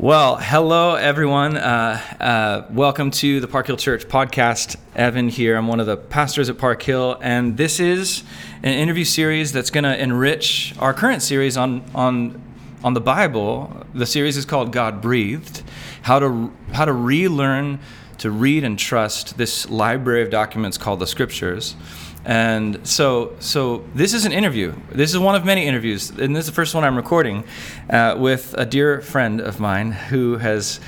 Well, hello everyone. Uh, uh, welcome to the Park Hill Church podcast. Evan here. I'm one of the pastors at Park Hill, and this is an interview series that's going to enrich our current series on on on the Bible. The series is called God Breathed: How to How to Relearn to Read and Trust this library of documents called the Scriptures. And so, so this is an interview. This is one of many interviews, and this is the first one I'm recording uh, with a dear friend of mine who has,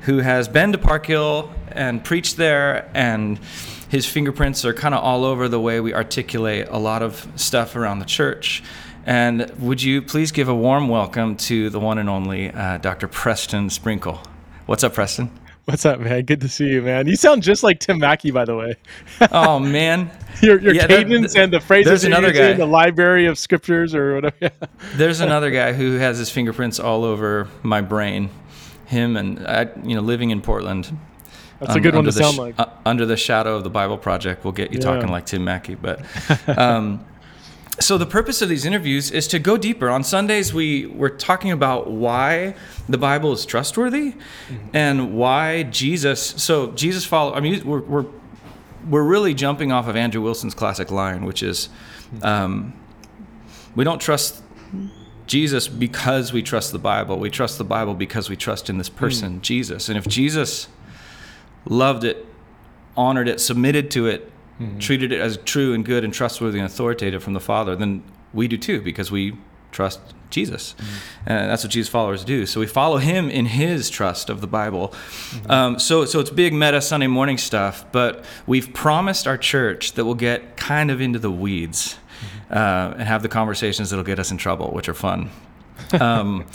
who has been to Park Hill and preached there, and his fingerprints are kind of all over the way we articulate a lot of stuff around the church. And would you please give a warm welcome to the one and only uh, Dr. Preston Sprinkle? What's up, Preston? What's up, man? Good to see you, man. You sound just like Tim Mackie, by the way. oh man, your your yeah, cadence there, and the phrases there's another guy. in the library of scriptures or whatever. there's another guy who has his fingerprints all over my brain. Him and I, you know, living in Portland. That's um, a good one to sound sh- like. Uh, under the shadow of the Bible Project, we'll get you yeah. talking like Tim Mackie, but. Um, so the purpose of these interviews is to go deeper. On Sundays, we we're talking about why the Bible is trustworthy, mm-hmm. and why Jesus. So Jesus follow. I mean, we're we're we're really jumping off of Andrew Wilson's classic line, which is, um, we don't trust Jesus because we trust the Bible. We trust the Bible because we trust in this person, mm. Jesus. And if Jesus loved it, honored it, submitted to it, mm-hmm. treated it as true and good and trustworthy and authoritative from the Father, then we do too because we trust Jesus. Mm-hmm. And that's what Jesus followers do. So we follow him in his trust of the Bible. Mm-hmm. Um, so, so it's big meta Sunday morning stuff, but we've promised our church that we'll get kind of into the weeds mm-hmm. uh, and have the conversations that'll get us in trouble, which are fun. Um,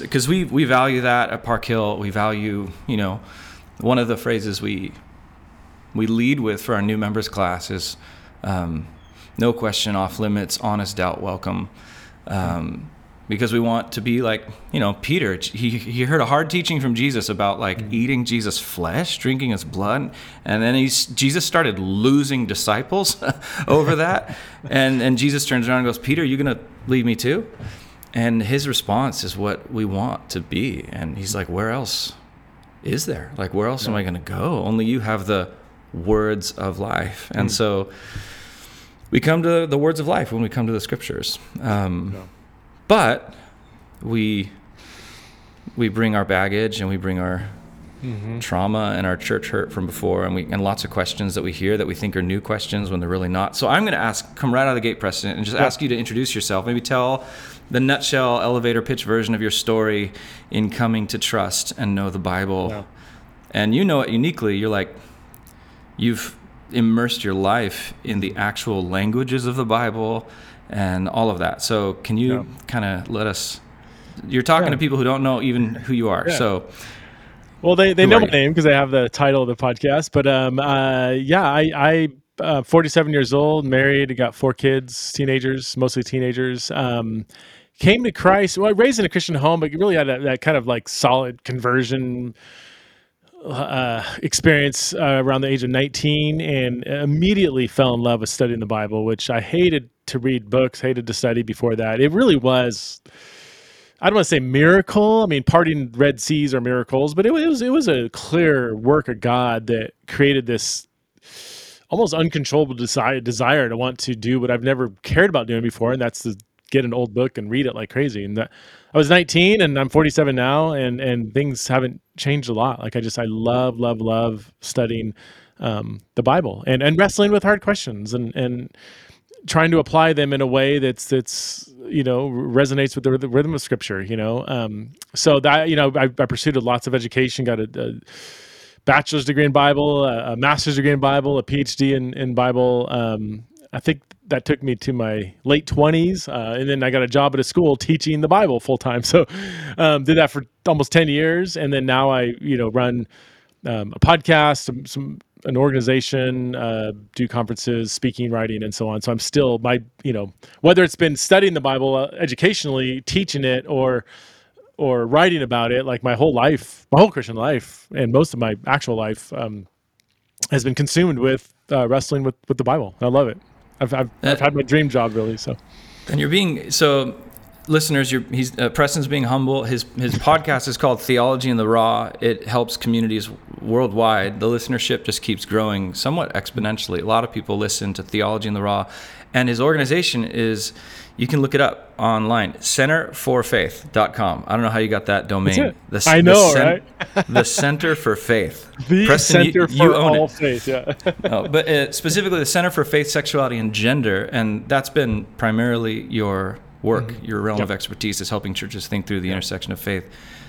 because so, we, we value that at Park Hill. We value, you know, one of the phrases we we lead with for our new members class is um, no question off limits, honest doubt welcome. Um, because we want to be like you know Peter. He he heard a hard teaching from Jesus about like mm-hmm. eating Jesus' flesh, drinking His blood, and then he's Jesus started losing disciples over that, and and Jesus turns around and goes, Peter, you gonna leave me too? And his response is what we want to be, and he's like, where else is there? Like where else am I gonna go? Only you have the words of life. And mm. so we come to the words of life when we come to the scriptures. Um, yeah. But we we bring our baggage and we bring our mm-hmm. trauma and our church hurt from before, and we and lots of questions that we hear that we think are new questions when they're really not. So I'm going to ask, come right out of the gate, Preston, and just yeah. ask you to introduce yourself. Maybe tell the nutshell elevator pitch version of your story in coming to trust and know the Bible. Yeah. And you know it uniquely. You're like, you've immersed your life in the actual languages of the Bible and all of that. So can you yeah. kind of let us? You're talking yeah. to people who don't know even who you are. Yeah. So. Well, they, they know my name because they have the title of the podcast. But um, uh, yeah, I, I uh, 47 years old, married, got four kids, teenagers, mostly teenagers. Um, came to Christ. Well, raised in a Christian home, but really had a, that kind of like solid conversion uh, experience uh, around the age of 19 and immediately fell in love with studying the Bible, which I hated to read books, hated to study before that. It really was. I don't want to say miracle. I mean, parting Red Seas are miracles, but it was it was a clear work of God that created this almost uncontrollable desire desire to want to do what I've never cared about doing before, and that's to get an old book and read it like crazy. And that I was 19 and I'm 47 now, and and things haven't changed a lot. Like I just I love love love studying um, the Bible and and wrestling with hard questions and and trying to apply them in a way that's that's you know resonates with the, rhythm of Scripture. You know, um, so that you know I, I pursued lots of education, got a, a bachelor's degree in Bible, a, a, master's degree in Bible, a PhD in in Bible. Um, I think that took me to my late 20s uh, and then i got a job at a school teaching the bible full time so um, did that for almost 10 years and then now i you know run um, a podcast some, some an organization uh, do conferences speaking writing and so on. So i'm still my you know whether it's been studying the bible uh, educationally teaching it or or writing about it like my whole life my whole christian life and most of my actual life um, has been consumed with uh, wrestling with with the bible. I love it I've I've, uh, I've had my dream job really. So, and you're being so listeners, You're he's uh, Preston's being humble. His his podcast is called Theology in the Raw. It helps communities worldwide. The listenership just keeps growing somewhat exponentially. A lot of people listen to Theology in the Raw, and his organization is. You can look it up online. Centerforfaith.com. I don't know how you got that domain. The, I know, the right? the Center for Faith. The Preston, Center you, you for All it. Faith, yeah. no, but uh, specifically the Center for Faith, Sexuality, and Gender, and that's been primarily your work. Mm-hmm. Your realm yep. of expertise is helping churches think through the yep. intersection of faith,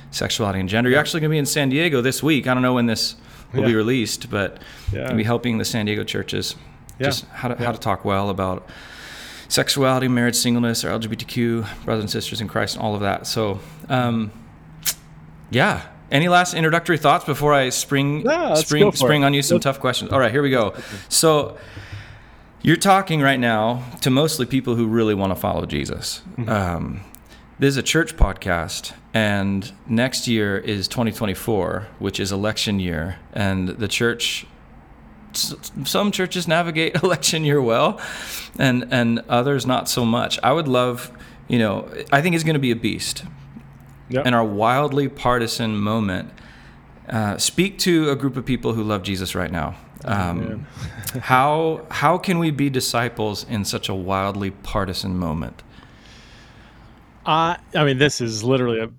sexuality, and gender. You're actually going to be in San Diego this week. I don't know when this will yeah. be released, but yeah. you'll be helping the San Diego churches yeah. just how to, how to talk well about sexuality, marriage, singleness, or LGBTQ brothers and sisters in Christ, and all of that. So, um, yeah. Any last introductory thoughts before I spring no, spring spring on you some tough questions? All right, here we go. So you're talking right now to mostly people who really want to follow Jesus. Mm-hmm. Um, this is a church podcast, and next year is 2024, which is election year, and the church. Some churches navigate election year well, and and others not so much. I would love, you know, I think it's going to be a beast. Yep. In our wildly partisan moment, uh, speak to a group of people who love Jesus right now. Um, how how can we be disciples in such a wildly partisan moment? Uh, I mean, this is literally a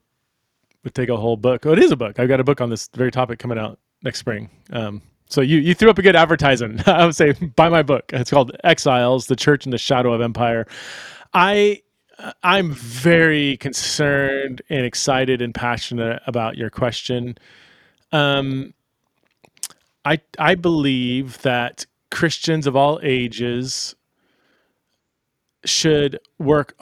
would take a whole book. Oh, it is a book. I've got a book on this very topic coming out next spring. Um, so you you threw up a good advertisement. I would say buy my book. It's called Exiles: The Church in the Shadow of Empire. I I'm very concerned and excited and passionate about your question. Um, I I believe that Christians of all ages should work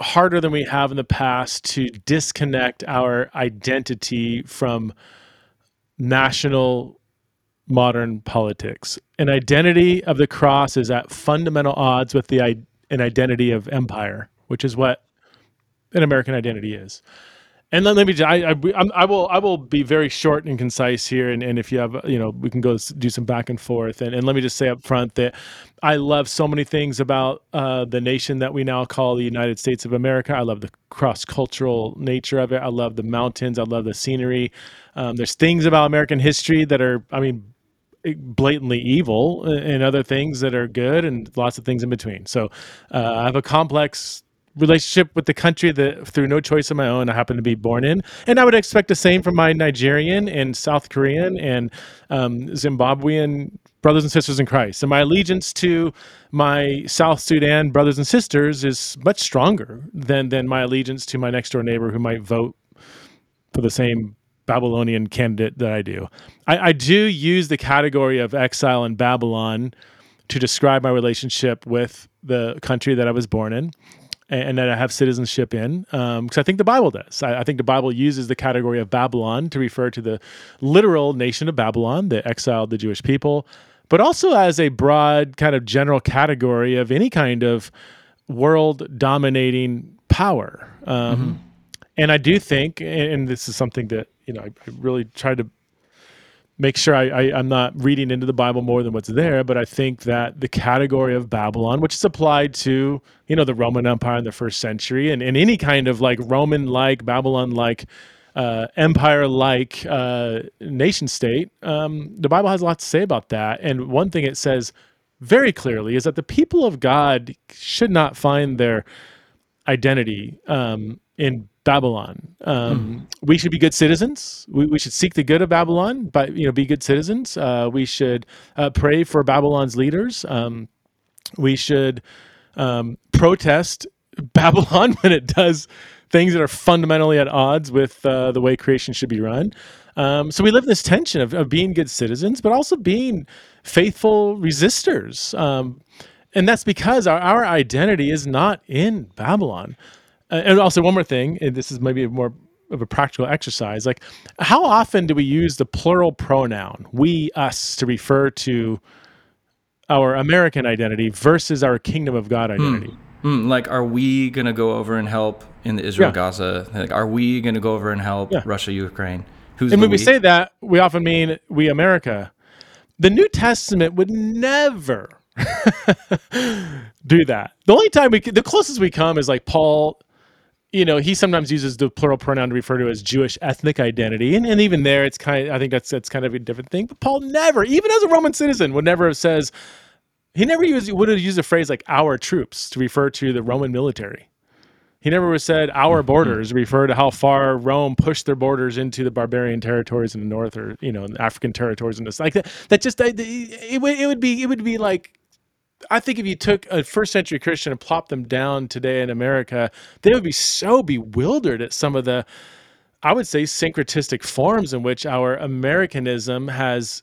harder than we have in the past to disconnect our identity from national modern politics. An identity of the cross is at fundamental odds with the an identity of empire, which is what an American identity is. And let, let me I, I, I will I will be very short and concise here and, and if you have you know we can go do some back and forth. And, and let me just say up front that I love so many things about uh, the nation that we now call the United States of America. I love the cross cultural nature of it. I love the mountains. I love the scenery. Um, there's things about American history that are I mean blatantly evil and other things that are good and lots of things in between so uh, I have a complex relationship with the country that through no choice of my own I happen to be born in, and I would expect the same from my Nigerian and South Korean and um, Zimbabwean brothers and sisters in Christ. And my allegiance to my South Sudan brothers and sisters is much stronger than than my allegiance to my next door neighbor who might vote for the same Babylonian candidate that I do. I, I do use the category of exile in Babylon to describe my relationship with the country that I was born in and, that I have citizenship in, because um, I think the Bible does. I, I, think the Bible uses the category of Babylon to refer to the literal nation of Babylon that exiled the Jewish people, but also as a broad kind of general category of any kind of world dominating power. Um, mm-hmm. And I do think, and this is something that you know I, I really tried to make sure I, I, am not reading into the Bible more than what's there, but I think that the category of Babylon, which is applied to, you know, the Roman Empire in the first century and, and any kind of like Roman like, Babylon like, uh, empire like uh, nation state, um, the Bible has a lot to say about that. And one thing it says very clearly is that the people of God should not find their identity um, in Babylon. Um, mm. We should be good citizens. We, we, should seek the good of Babylon, but you know, be good citizens. Uh, we should uh, pray for Babylon's leaders. Um, we should um, protest Babylon when it does things that are fundamentally at odds with uh, the way creation should be run. Um, so we live in this tension of, of, being good citizens, but also being faithful resistors. Um, and that's because our, our identity is not in Babylon. Uh, and also one more thing, and this is maybe more of a practical exercise. Like, how often do we use the plural pronoun we, us to refer to our American identity versus our Kingdom of God hmm. identity? Mm. like, are we going to go over and help in the Israel yeah. Gaza? Like, are we going to go over and help yeah. Russia Ukraine? Who's and when we? we say that, we often mean we America. The New Testament would never do that. The only time we, the closest we come is like Paul you know, he sometimes uses the plural pronoun to refer to as Jewish ethnic identity, and, and even there, it's kind. Of, I think that's that's kind of a different thing. But Paul never, even as a Roman citizen, would never have says he never used would have used a phrase like "our troops" to refer to the Roman military. He never was said "our mm-hmm. borders" refer to how far Rome pushed their borders into the barbarian territories in the north, or you know, African territories and this like that. That just it, it, it would be it would be like I think if you took a first century Christian and plopped them down today in America, they would be so bewildered at some of the, I would say, syncretistic forms in which our Americanism has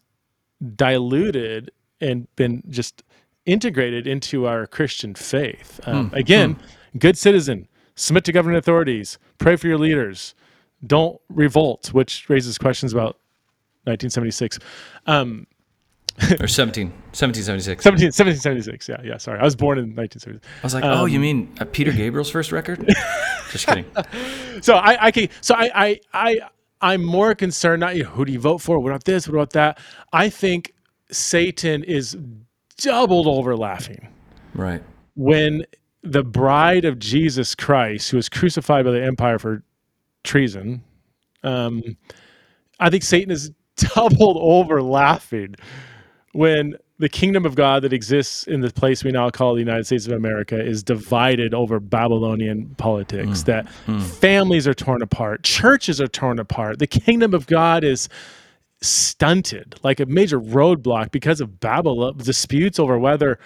diluted and been just integrated into our Christian faith. Um, hmm. Again, hmm. good citizen, submit to government authorities, pray for your leaders, don't revolt, which raises questions about 1976. Um, or 17, 1776. 17, 1776. Yeah, yeah. Sorry, I was born in 1976. I was like, um, oh, you um, mean uh, Peter Gabriel's first record? Just kidding. So I, I can, so I, I, I, I'm more concerned. Not you know, who do you vote for? What about this? What about that? I think Satan is doubled over laughing. Right. When the bride of Jesus Christ, who was crucified by the empire for treason, um, I think Satan is doubled over laughing when the kingdom of God that exists in the place we now call the United States of America is divided over Babylonian politics, mm. that mm. families are torn apart, churches are torn apart, the kingdom of God is stunted, like a major roadblock because of Babylon disputes over whether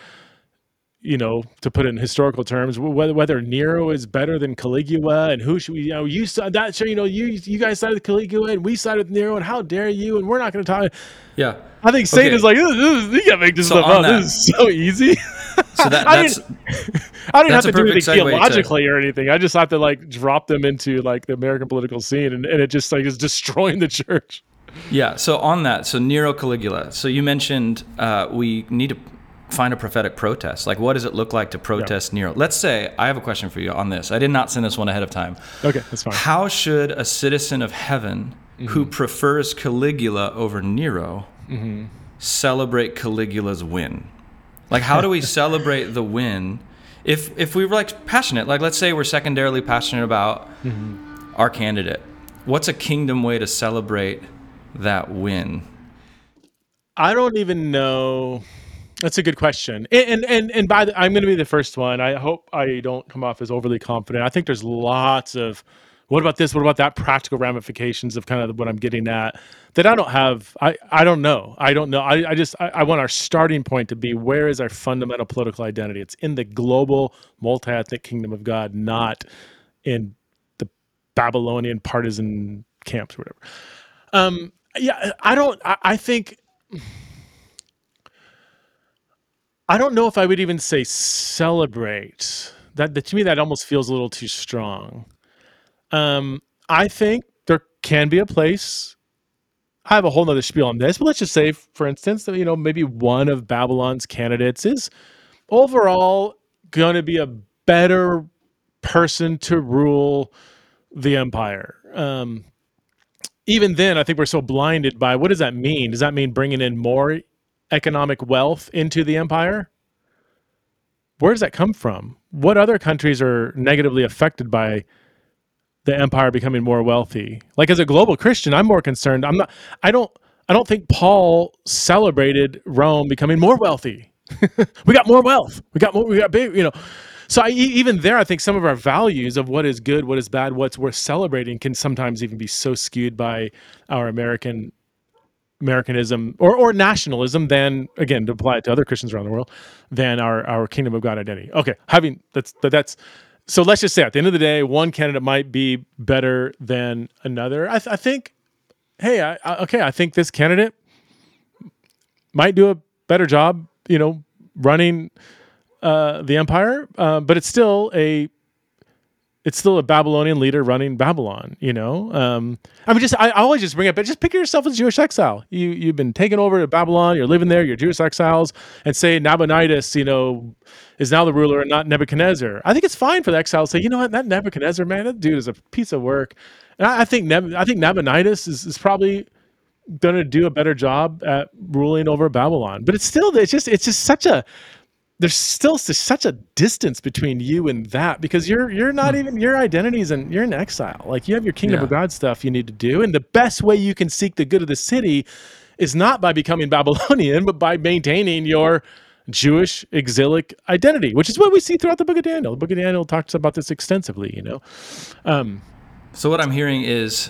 you know, to put it in historical terms, whether whether Nero is better than Caligula, and who should we, you know, you saw that show, you know, you you guys sided with Caligula, and we sided with Nero, and how dare you, and we're not going to talk. Yeah, I think Satan okay. is like, this, this, you can't make this so stuff up. That, this is so easy. So that, I didn't, I didn't have to do anything theologically to, or anything. I just have to like drop them into like the American political scene, and, and it just like is destroying the church. Yeah. So on that, so Nero Caligula. So you mentioned uh, we need to find a prophetic protest. Like, what does it look like to protest yeah. Nero? Let's say I have a question for you on this. I did not send this one ahead of time. Okay, that's fine. How should a citizen of heaven mm-hmm. who prefers Caligula over Nero mm-hmm. celebrate Caligula's win? Like, how do we celebrate the win? If if we were like passionate, like let's say we're secondarily passionate about mm-hmm. our candidate, what's a kingdom way to celebrate that win? I don't even know that's a good question. And and and by the, I'm going to be the first one. I hope I don't come off as overly confident. I think there's lots of what about this? What about that? Practical ramifications of kind of what I'm getting at that I don't have. I I don't know. I don't know. I I just I, I want our starting point to be where is our fundamental political identity? It's in the global multi-ethnic kingdom of God, not in the Babylonian partisan camps or whatever. Um. Yeah. I don't. I, I think I don't know if I would even say celebrate. That, that to me that almost feels a little too strong. Um, I think there can be a place. I have a whole nother spiel on this, but let's just say, for instance, that you know maybe one of Babylon's candidates is overall going to be a better person to rule the empire. Um, even then, I think we're so blinded by what does that mean? Does that mean bringing in more economic wealth into the empire? Where does that come from? What other countries are negatively affected by the empire becoming more wealthy? Like as a global Christian, I'm more concerned. I'm not I don't I don't think Paul celebrated Rome becoming more wealthy. we got more wealth. We got more we got big, you know. So I, even there, I think some of our values of what is good, what is bad, what's worth celebrating can sometimes even be so skewed by our American Americanism or, or nationalism than again to apply it to other Christians around the world than our, our kingdom of God identity. Okay, having that's that's so let's just say at the end of the day, one candidate might be better than another. I, th- I think, hey, I, I, okay, I think this candidate might do a better job, you know, running uh, the empire, uh, but it's still a it's still a Babylonian leader running Babylon, you know. Um, I mean, just I, always just bring up, but just picture yourself as Jewish exile. You you've been taken over to Babylon. You're living there. You're Jewish exiles, and say Nabonidus, you know, is now the ruler and not Nebuchadnezzar. I think it's fine for the exile to say, you know what, that Nebuchadnezzar man, that dude is a piece of work. And I, I think I think Nabonidus is, is probably going to do a better job at ruling over Babylon. But it's still it's just it's just such a there's still such a distance between you and that because you're you're not hmm. even your identities and you're in exile. Like you have your kingdom yeah. of God stuff you need to do, and the best way you can seek the good of the city is not by becoming Babylonian, but by maintaining your Jewish exilic identity, which is what we see throughout the Book of Daniel. The Book of Daniel talks about this extensively. You know. Um, so what I'm hearing is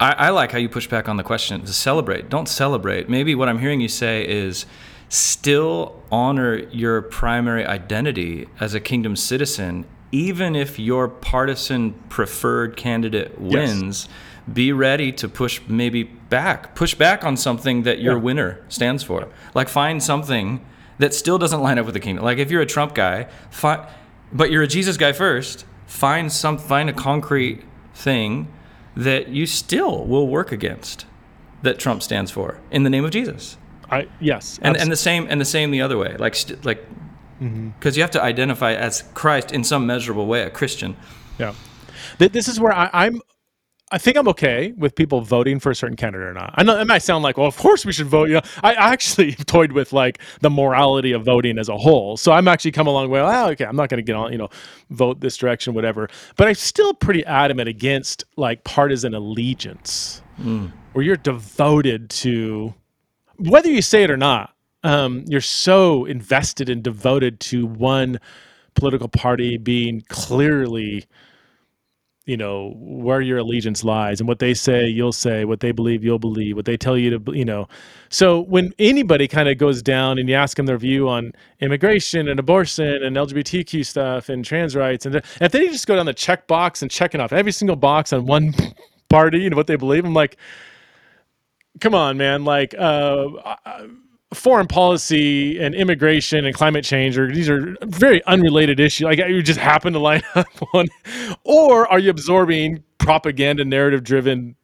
I, I, like how you push back on the question to celebrate. Don't celebrate. Maybe what I'm hearing you say is still honor your primary identity as a kingdom citizen, even if your partisan preferred candidate wins. Yes. Be ready to push maybe back, push back on something that your yeah. winner stands for. Like find something that still doesn't line up with the kingdom. Like if you're a Trump guy, fi- but you're a Jesus guy first, find some find a concrete thing that you still will work against that Trump stands for in the name of Jesus. I yes, and and the same and the same the other way, like st- like because mm-hmm. you have to identify as Christ in some measurable way, a Christian. Yeah, this is where I, I'm. I think I'm okay with people voting for a certain candidate or not. I know it might sound like, well, of course we should vote. You know, I actually toyed with like the morality of voting as a whole. So I'm actually come a long way. Oh, okay, I'm not going to get on, you know, vote this direction, whatever. But I'm still pretty adamant against like partisan allegiance, mm. where you're devoted to whether you say it or not, um, you're so invested and devoted to one political party being clearly, you know, where your allegiance lies and what they say, you'll say, what they believe, you'll believe, what they tell you to, you know. So when anybody kind of goes down and you ask them their view on immigration and abortion and LGBTQ stuff and trans rights, and if they just go down the check box and checking off every single box on one party and what they believe, I'm like, come on, man. Like, uh, uh, foreign policy and immigration and climate change are these are very unrelated issues. Like, you just happen to line up one, or are you absorbing propaganda, narrative driven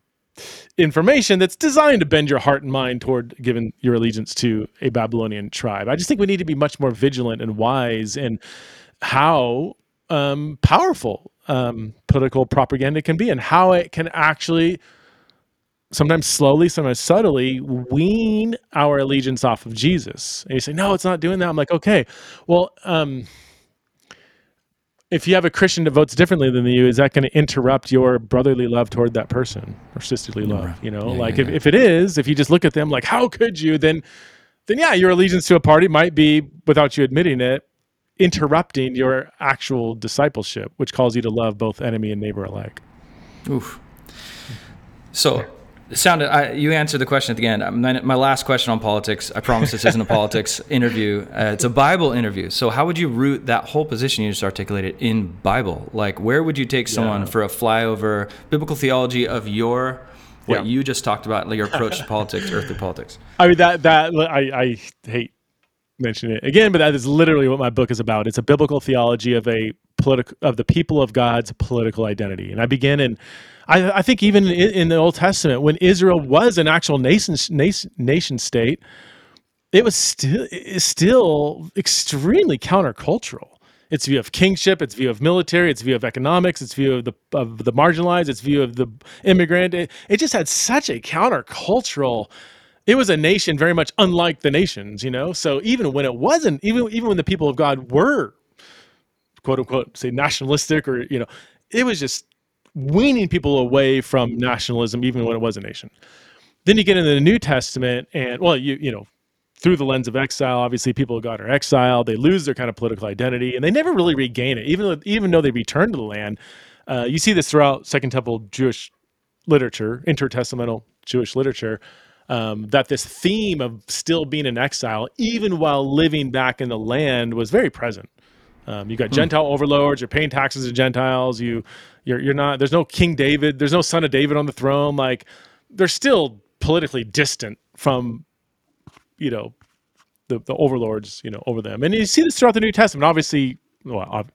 information that's designed to bend your heart and mind toward giving your allegiance to a Babylonian tribe? I just think we need to be much more vigilant and wise in how um, powerful um, political propaganda can be and how it can actually sometimes slowly, sometimes subtly, wean our allegiance off of Jesus. And you say, no, it's not doing that. I'm like, okay, well, um, if you have a Christian that votes differently than you, is that going to interrupt your brotherly love toward that person or sisterly love? You know, yeah, like yeah, if, yeah. if it is, if you just look at them like, how could you, then, then yeah, your allegiance to a party might be, without you admitting it, interrupting your actual discipleship, which calls you to love both enemy and neighbor alike. Oof. So sounded. I, you answered the question at the end. My, my, last question on politics. I promise this isn't a politics interview. Uh, it's a Bible interview. So how would you root that whole position you just articulated in Bible? Like, where would you take someone yeah. for a flyover biblical theology of your what yeah. you just talked about, like your approach to politics, earthly politics? I mean that that I, I hate mentioning it again, but that is literally what my book is about. It's a biblical theology of a political of the people of God's political identity, and I begin in I, I think even in, in, the Old Testament, when Israel was an actual nation nation, nation state, it was still still extremely countercultural. Its view of kingship, its view of military, its view of economics, its view of the of the marginalized, its view of the immigrant. It, it just had such a countercultural it was a nation very much unlike the nations, you know. So even when it wasn't, even even when the people of God were, quote unquote, say nationalistic or you know, it was just weaning people away from nationalism, even when it was a nation. Then you get into the New Testament, and well, you you know, through the lens of exile, obviously people of God are exiled. They lose their kind of political identity, and they never really regain it, even though even though they return to the land. Uh, you see this throughout Second Temple Jewish literature, intertestamental Jewish literature. Um, that this theme of still being in exile, even while living back in the land, was very present. Um, you got hmm. Gentile overlords. You're paying taxes to Gentiles. You you're you're not. There's no King David. There's no son of David on the throne. Like they're still politically distant from, you know, the the overlords. You know, over them. And you see this throughout the New Testament. Obviously, well,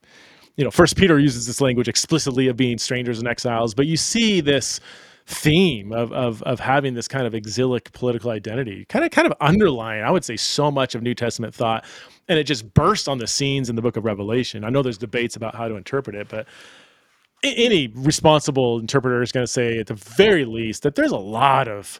you know, First Peter uses this language explicitly of being strangers and exiles. But you see this theme of, of, of having this kind of exilic political identity kind of kind of underlying i would say so much of new testament thought and it just bursts on the scenes in the book of revelation i know there's debates about how to interpret it but any responsible interpreter is going to say at the very least that there's a lot of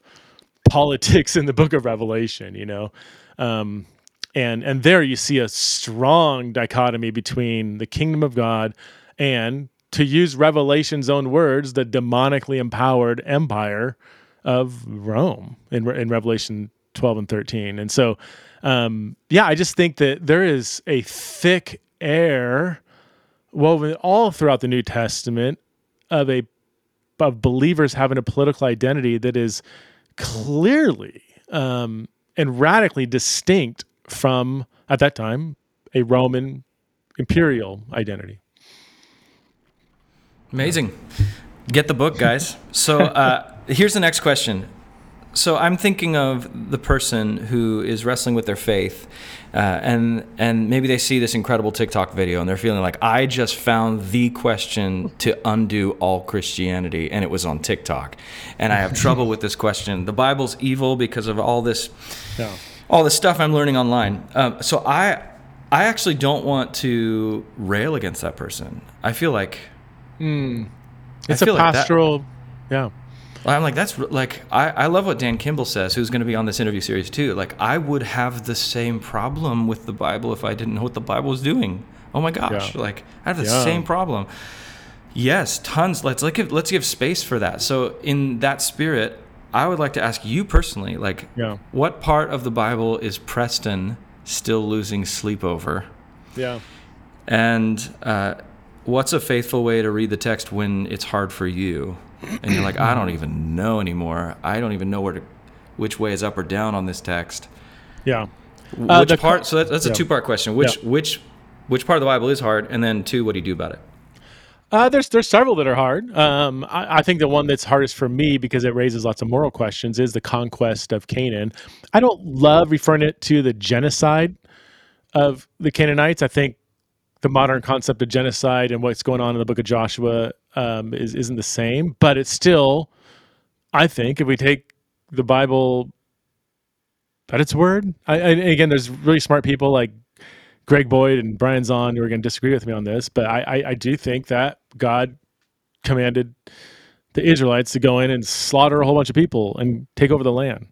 politics in the book of revelation you know um, and and there you see a strong dichotomy between the kingdom of God and to use Revelation's own words, the demonically empowered empire of Rome in, in Revelation 12 and 13. And so, um, yeah, I just think that there is a thick air woven all throughout the New Testament of a of believers having a political identity that is clearly um, and radically distinct from at that time a Roman imperial identity. Amazing. Get the book, guys. So uh, here's the next question. So I'm thinking of the person who is wrestling with their faith, uh, and and maybe they see this incredible TikTok video and they're feeling like I just found the question to undo all Christianity, and it was on TikTok, and I have trouble with this question. The Bible's evil because of all this, all this stuff I'm learning online. Um, so I I actually don't want to rail against that person. I feel like Mm. It's a pastoral, like yeah. I'm like, that's like, I, I love what Dan Kimball says, who's going to be on this interview series too. Like, I would have the same problem with the Bible if I didn't know what the Bible was doing. Oh my gosh. Yeah. Like, I have the yeah. same problem. Yes, tons. Let's, let's give, let's give space for that. So, in that spirit, I would like to ask you personally, like, yeah. what part of the Bible is Preston still losing sleep over? Yeah. And, uh, what's a faithful way to read the text when it's hard for you and you're like i don't even know anymore i don't even know where to which way is up or down on this text yeah uh, which part so that's a yeah. two part question which yeah. which which part of the bible is hard and then two what do you do about it uh, there's there's several that are hard. Um, I, I, think the one that's hardest for me because it raises lots of moral questions is the conquest of Canaan. I don't love referring it to the genocide of the Canaanites. I think the modern concept of genocide and what's going on in the book of Joshua um, is, isn't the same, but it's still, I think, if we take the Bible at its word, I, I, again, there's really smart people like Greg Boyd and Brian Zahnd who are going to disagree with me on this, but I, I, I do think that God commanded the Israelites to go in and slaughter a whole bunch of people and take over the land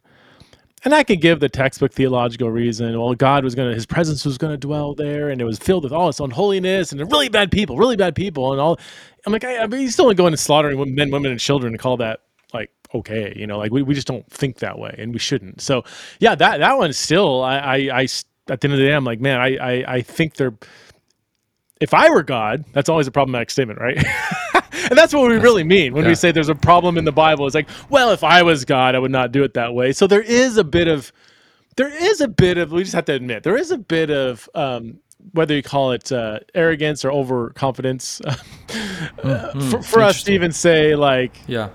and I could give the textbook theological reason. Well, God was going to, his presence was going to dwell there, and it was filled with all its unholiness and really bad people, really bad people, and all. I'm like, I, I mean, still going to slaughtering men, women, and children and call that like okay, you know, like we, we just don't think that way, and we shouldn't. So, yeah, that that one still, I, I, I at the end of the day, I'm like, man, I, I, I think they're. If I were God, that's always a problematic statement, right? and that's what we really mean when yeah. we say there's a problem in the Bible. It's like, well, if I was God, I would not do it that way. So there is a bit of, there is a bit of, we just have to admit, there is a bit of, um, whether you call it uh, arrogance or overconfidence, mm, for, for us to even say like, yeah,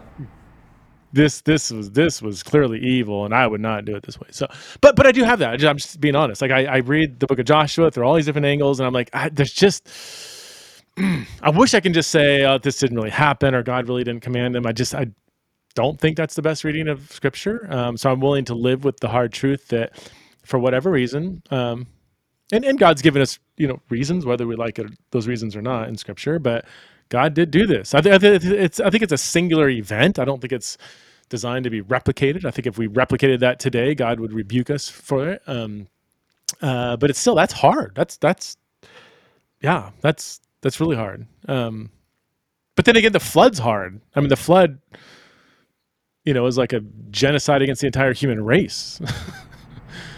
this this was this was clearly evil, and I would not do it this way. So, but but I do have that. I'm just being honest. Like I, I read the book of Joshua through all these different angles, and I'm like, I, there's just I wish I can just say, oh, this didn't really happen or God really didn't command him. I just, I don't think that's the best reading of scripture. Um, so I'm willing to live with the hard truth that for whatever reason, um, and, and God's given us, you know, reasons, whether we like it, those reasons or not in scripture, but God did do this. I, th- I, th- it's, I think it's a singular event. I don't think it's designed to be replicated. I think if we replicated that today, God would rebuke us for it. Um, uh, but it's still, that's hard. That's, that's, yeah, that's, that's really hard. Um, but then again, the flood's hard. I mean, the flood, you know, is like a genocide against the entire human race.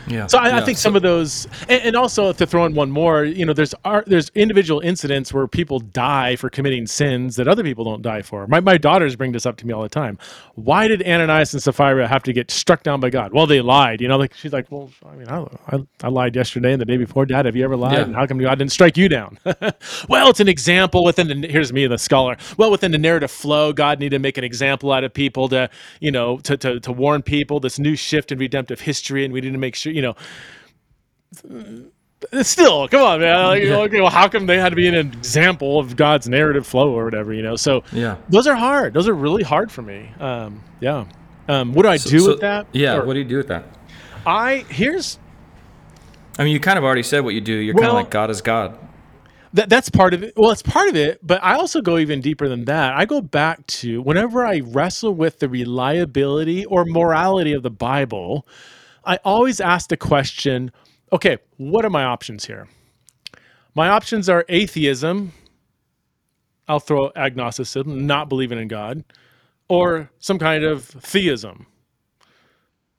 Yeah. So I, yeah. I think so, some of those, and, and, also to throw in one more, you know, there's there's individual incidents where people die for committing sins that other people don't die for. My my daughters bring this up to me all the time. Why did Ananias and Sapphira have to get struck down by God? Well, they lied. You know, like she's like, well, I mean, I, I, I lied yesterday and the day before. Dad, have you ever lied? Yeah. And how come God didn't strike you down? well, it's an example within the. Here's me, the scholar. Well, within the narrative flow, God needed to make an example out of people to, you know, to to to warn people this new shift in redemptive history, and we need to make sure you know, still, come on, man. Like, yeah. you know, how come they had to be an example of God's narrative flow or whatever, you know? So yeah, those are hard. Those are really hard for me. Um, yeah. Um, what do I so, do so, with that? Yeah. Or, what do you do with that? I here's. I mean, you kind of already said what you do. You're well, kind of like God is God. That that's part of it. Well, it's part of it, but I also go even deeper than that. I go back to whenever I wrestle with the reliability or morality of the Bible. I always ask the question okay, what are my options here? My options are atheism. I'll throw agnosticism, not believing in God, or some kind of theism.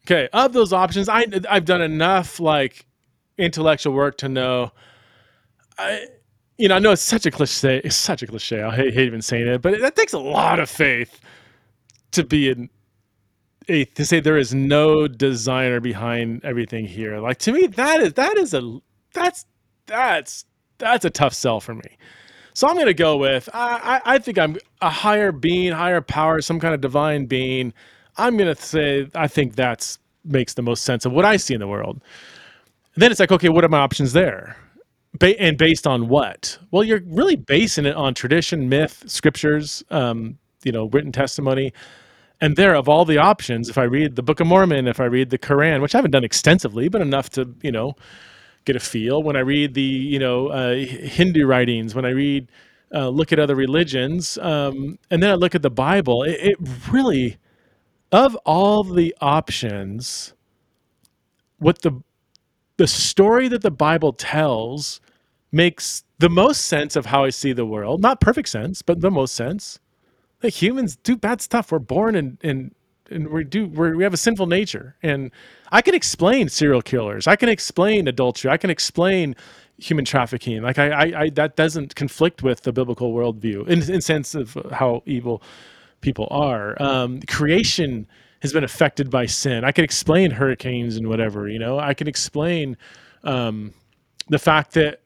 Okay, of those options, I I've done enough like intellectual work to know. I, you know, I know it's such a cliche. It's such a cliche. I hate, hate even saying it, but that takes a lot of faith to be an to say there is no designer behind everything here. Like to me, that is that is a that's that's that's a tough sell for me. So I'm gonna go with I, I, I think I'm a higher being, higher power, some kind of divine being. I'm gonna say I think that's makes the most sense of what I see in the world. And then it's like, okay, what are my options there? Ba- and based on what? Well, you're really basing it on tradition, myth, scriptures, um, you know, written testimony. And there, of all the options, if I read the Book of Mormon, if I read the Quran, which I haven't done extensively, but enough to, you know, get a feel. When I read the, you know, uh, Hindu writings, when I read, uh, look at other religions, um, and then I look at the Bible, it, it really, of all the options, what the the story that the Bible tells makes the most sense of how I see the world. Not perfect sense, but the most sense like humans do bad stuff. We're born and and and we do we we have a sinful nature. And I can explain serial killers. I can explain adultery. I can explain human trafficking. Like I, I, I that doesn't conflict with the biblical worldview in in sense of how evil people are. Um, creation has been affected by sin. I can explain hurricanes and whatever. You know, I can explain um, the fact that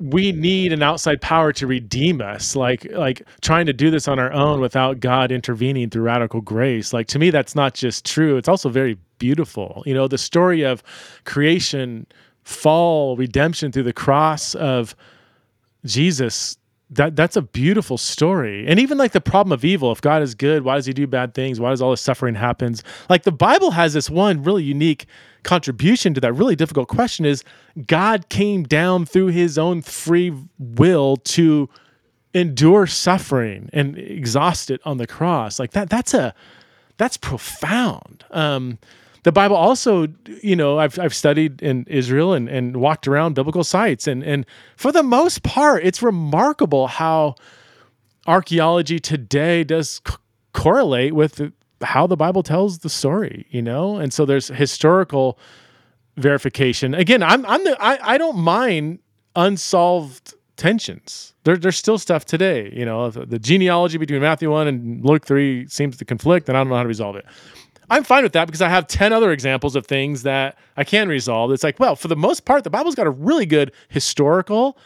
we need an outside power to redeem us like like trying to do this on our own without god intervening through radical grace. Like to me that's not just true. It's also very beautiful. You know the story of creation fall redemption through the cross of jesus that that's a beautiful story and even like the problem of evil if god is good why does he do bad things why does all this suffering happens like the bible has this one really unique contribution to that really difficult question is God came down through his own free will to endure suffering and exhaust it on the cross. Like that that's a that's profound. Um, the Bible also, you know, I've, I've studied in Israel and, and walked around biblical sites, and, and for the most part, it's remarkable how archaeology today does c- correlate with how the Bible tells the story, you know? And so there's historical verification. Again, I'm I'm the I, I don't mind unsolved tensions. There, there's still stuff today, you know, the, the, genealogy between Matthew 1 and Luke 3 seems to conflict and I don't know how to resolve it. I'm fine with that because I have 10 other examples of things that I can resolve. It's like, well, for the most part, the Bible's got a really good historical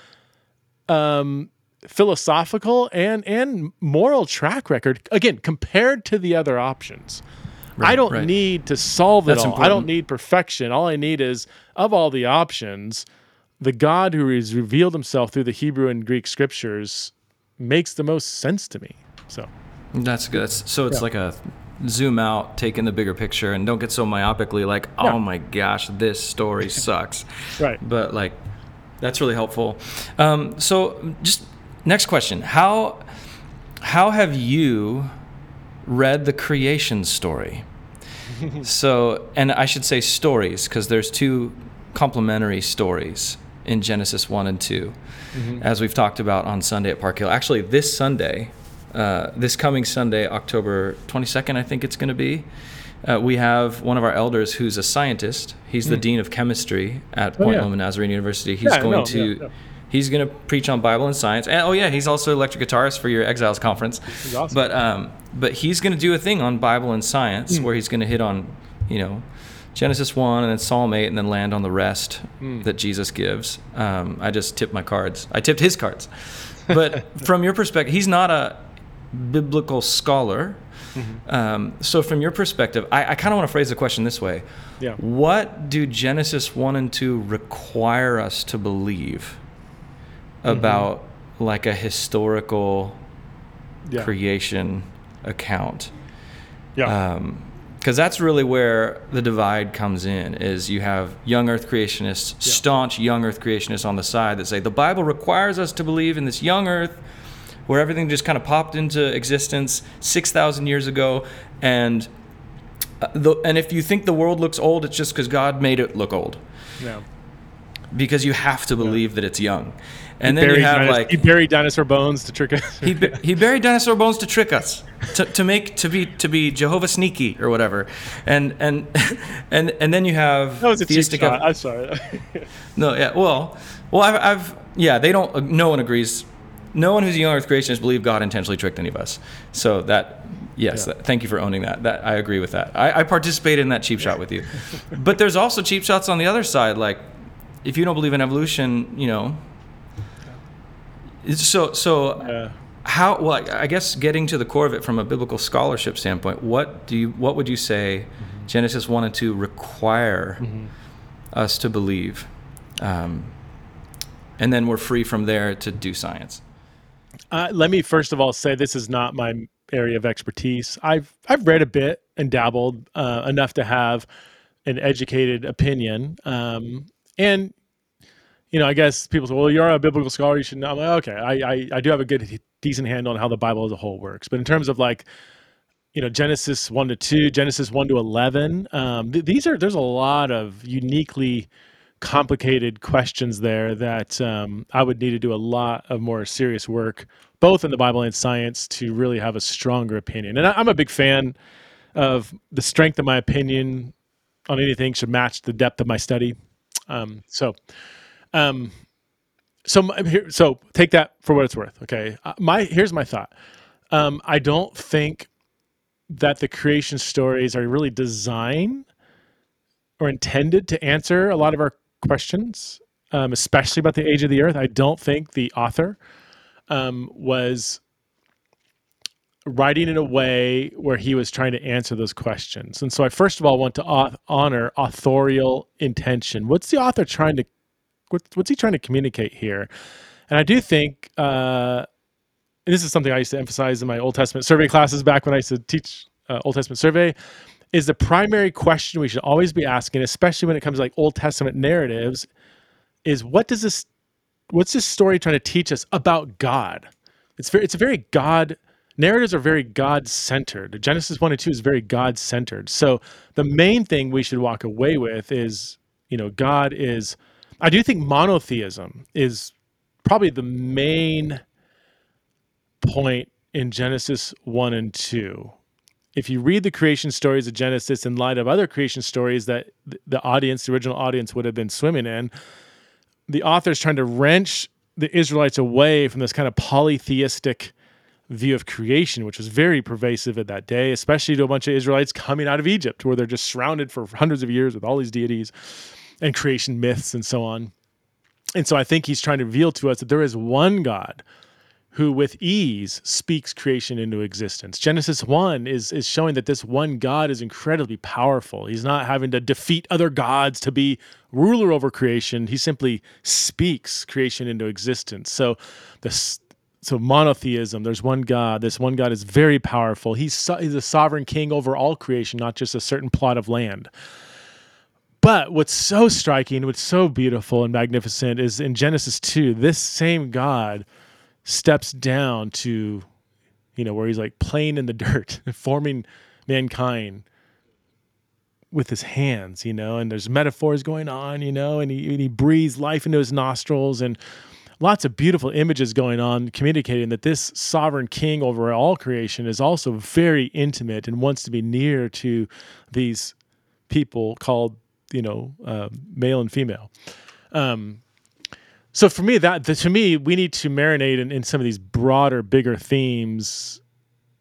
um, philosophical and and moral track record again compared to the other options right, i don't right. need to solve it all important. i don't need perfection all i need is of all the options the god who has revealed himself through the hebrew and greek scriptures makes the most sense to me so that's good so it's yeah. like a zoom out take in the bigger picture and don't get so myopically like yeah. oh my gosh this story sucks right but like that's really helpful um, so just Next question. How how have you read the creation story? so, and I should say stories because there's two complementary stories in Genesis 1 and 2, mm-hmm. as we've talked about on Sunday at Park Hill. Actually, this Sunday, uh, this coming Sunday, October 22nd, I think it's going to be, uh, we have one of our elders who's a scientist. He's mm. the dean of chemistry at Point oh, yeah. Loma Nazarene University. He's yeah, going no, to. Yeah, He's going to preach on Bible and science. And oh yeah, he's also electric guitarist for your Exiles conference. Awesome. But um, but he's going to do a thing on Bible and science mm. where he's going to hit on, you know, Genesis one and then Psalm eight and then land on the rest mm. that Jesus gives. Um, I just tipped my cards. I tipped his cards. But from your perspective, he's not a biblical scholar. Mm-hmm. Um, so, from your perspective, I, I kind of want to phrase the question this way: yeah. What do Genesis one and two require us to believe? about mm-hmm. like a historical yeah. creation account. Yeah. because um, that's really where the divide comes in is you have young earth creationists yeah. staunch young earth creationists on the side that say the bible requires us to believe in this young earth where everything just kind of popped into existence 6000 years ago and Uh, the, and if you think the world looks old, it's just because God made it look old. Yeah. Because you have to believe yeah. that it's young. And he then you have dinosaur, like he buried dinosaur bones to trick us. he, he buried dinosaur bones to trick us, to, to make to be to be Jehovah sneaky or whatever, and and and and then you have that was a cheap shot. I'm sorry. no, yeah, well, well, I've, I've yeah, they don't. No one agrees. No one who's a young Earth creationist believe God intentionally tricked any of us. So that yes, yeah. that, thank you for owning that. That I agree with that. I, I participated in that cheap shot with you, but there's also cheap shots on the other side. Like if you don't believe in evolution, you know so so yeah. how well I guess getting to the core of it from a biblical scholarship standpoint, what do you what would you say mm-hmm. Genesis one and two require mm-hmm. us to believe, um, and then we're free from there to do science. Uh, let me first of all say this is not my area of expertise. I've I've read a bit and dabbled uh, enough to have an educated opinion. Um, and you know, I guess people say, well, you're a biblical scholar. You should know. I'm like, okay, I, I, I do have a good, decent handle on how the Bible as a whole works. But in terms of like, you know, Genesis 1 to 2, Genesis 1 to 11, um, th- these are, there's a lot of uniquely complicated questions there that um, I would need to do a lot of more serious work, both in the Bible and science, to really have a stronger opinion. And I, I'm a big fan of the strength of my opinion on anything should match the depth of my study. Um, so, um, so here, so take that for what it's worth. Okay, uh, my here's my thought. Um, I don't think that the creation stories are really designed or intended to answer a lot of our questions, um, especially about the age of the earth. I don't think the author um, was writing in a way where he was trying to answer those questions. And so I first of all want to honor authorial intention. What's the author trying to what, what's he trying to communicate here? And I do think uh, this is something I used to emphasize in my Old Testament survey classes back when I used to teach uh, Old Testament survey. Is the primary question we should always be asking, especially when it comes to like Old Testament narratives, is what does this, what's this story trying to teach us about God? It's very, it's a very God narratives are very God centered. Genesis 1 and 2 is very God centered. So the main thing we should walk away with is, you know, God is I do think monotheism is probably the main point in Genesis 1 and 2. If you read the creation stories of Genesis in light of other creation stories that the audience, the original audience, would have been swimming in, the author is trying to wrench the Israelites away from this kind of polytheistic view of creation, which was very pervasive at that day, especially to a bunch of Israelites coming out of Egypt, where they're just surrounded for hundreds of years with all these deities and creation myths and so on. And so I think he's trying to reveal to us that there is one God who with ease speaks creation into existence. Genesis 1 is is showing that this one God is incredibly powerful. He's not having to defeat other gods to be ruler over creation. He simply speaks creation into existence. So this so monotheism, there's one God. This one God is very powerful. He's he's a sovereign king over all creation, not just a certain plot of land. But what's so striking, what's so beautiful and magnificent is in Genesis 2, this same God steps down to, you know, where he's like playing in the dirt, forming mankind with his hands, you know, and there's metaphors going on, you know, and he, and he breathes life into his nostrils and lots of beautiful images going on, communicating that this sovereign king over all creation is also very intimate and wants to be near to these people called you know uh, male and female. Um, so for me, that the, to me, we need to marinate in, in some of these broader, bigger themes.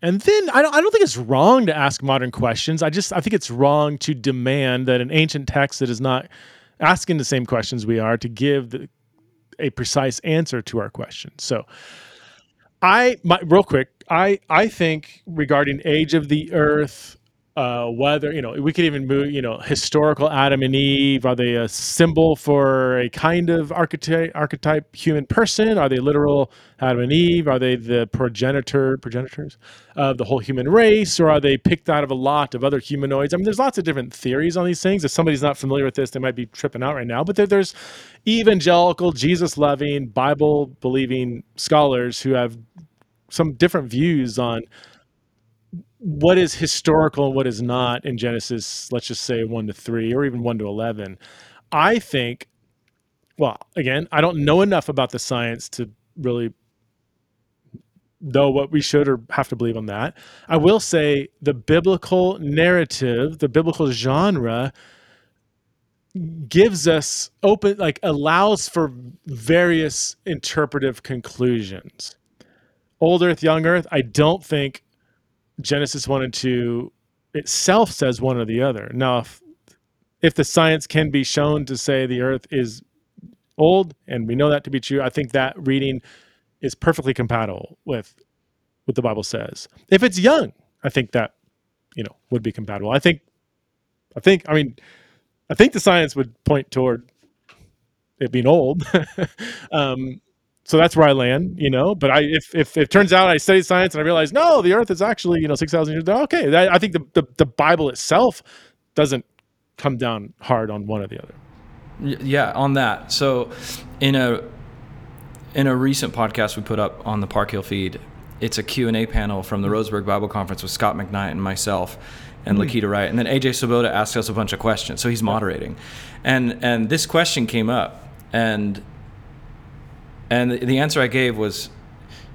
And then I don't, I don't think it's wrong to ask modern questions. I just I think it's wrong to demand that an ancient text that is not asking the same questions we are to give the, a precise answer to our questions. So I my, real quick, I I think regarding age of the earth, uh, whether you know we could even move you know historical adam and eve. Are they a symbol for a kind of archetype archetype human person? Are they literal adam and eve? Are they the progenitor progenitors of the whole human race? Or are they picked out of a lot of other humanoids? I mean there's lots of different theories on these things. If somebody's not familiar with this they might be tripping out right now. But there, there's evangelical jesus loving bible believing scholars who have some different views on what is historical and what is not in Genesis, let's just say 1 to 3 or even 1 to 11. I think well, again, I don't know enough about the science to really know what we should or have to believe on that. I will say the biblical narrative, the biblical genre gives us open like allows for various interpretive conclusions. Old earth, young earth, I don't think Genesis 1 and 2 itself says one or the other. Now if if the science can be shown to say the earth is old, and we know that to be true. I think that reading is perfectly compatible with what the Bible says. If it's young, I think that you know would be compatible. I think, I think, I mean, I think the science would point toward it being old. um, so that's where I land, you know. But I, if, if, if it turns out I study science and I realize no, the Earth is actually you know six thousand years, okay. I, I think the, the the Bible itself doesn't come down hard on one or the other. Yeah, on that. So, in a in a recent podcast we put up on the Park Hill feed, it's a Q&A panel from the Roseburg Bible Conference with Scot McKnight and myself and mm. Lakita Wright. And then AJ Swoboda asked us a bunch of questions. So he's moderating. And and this question came up and and the answer I gave was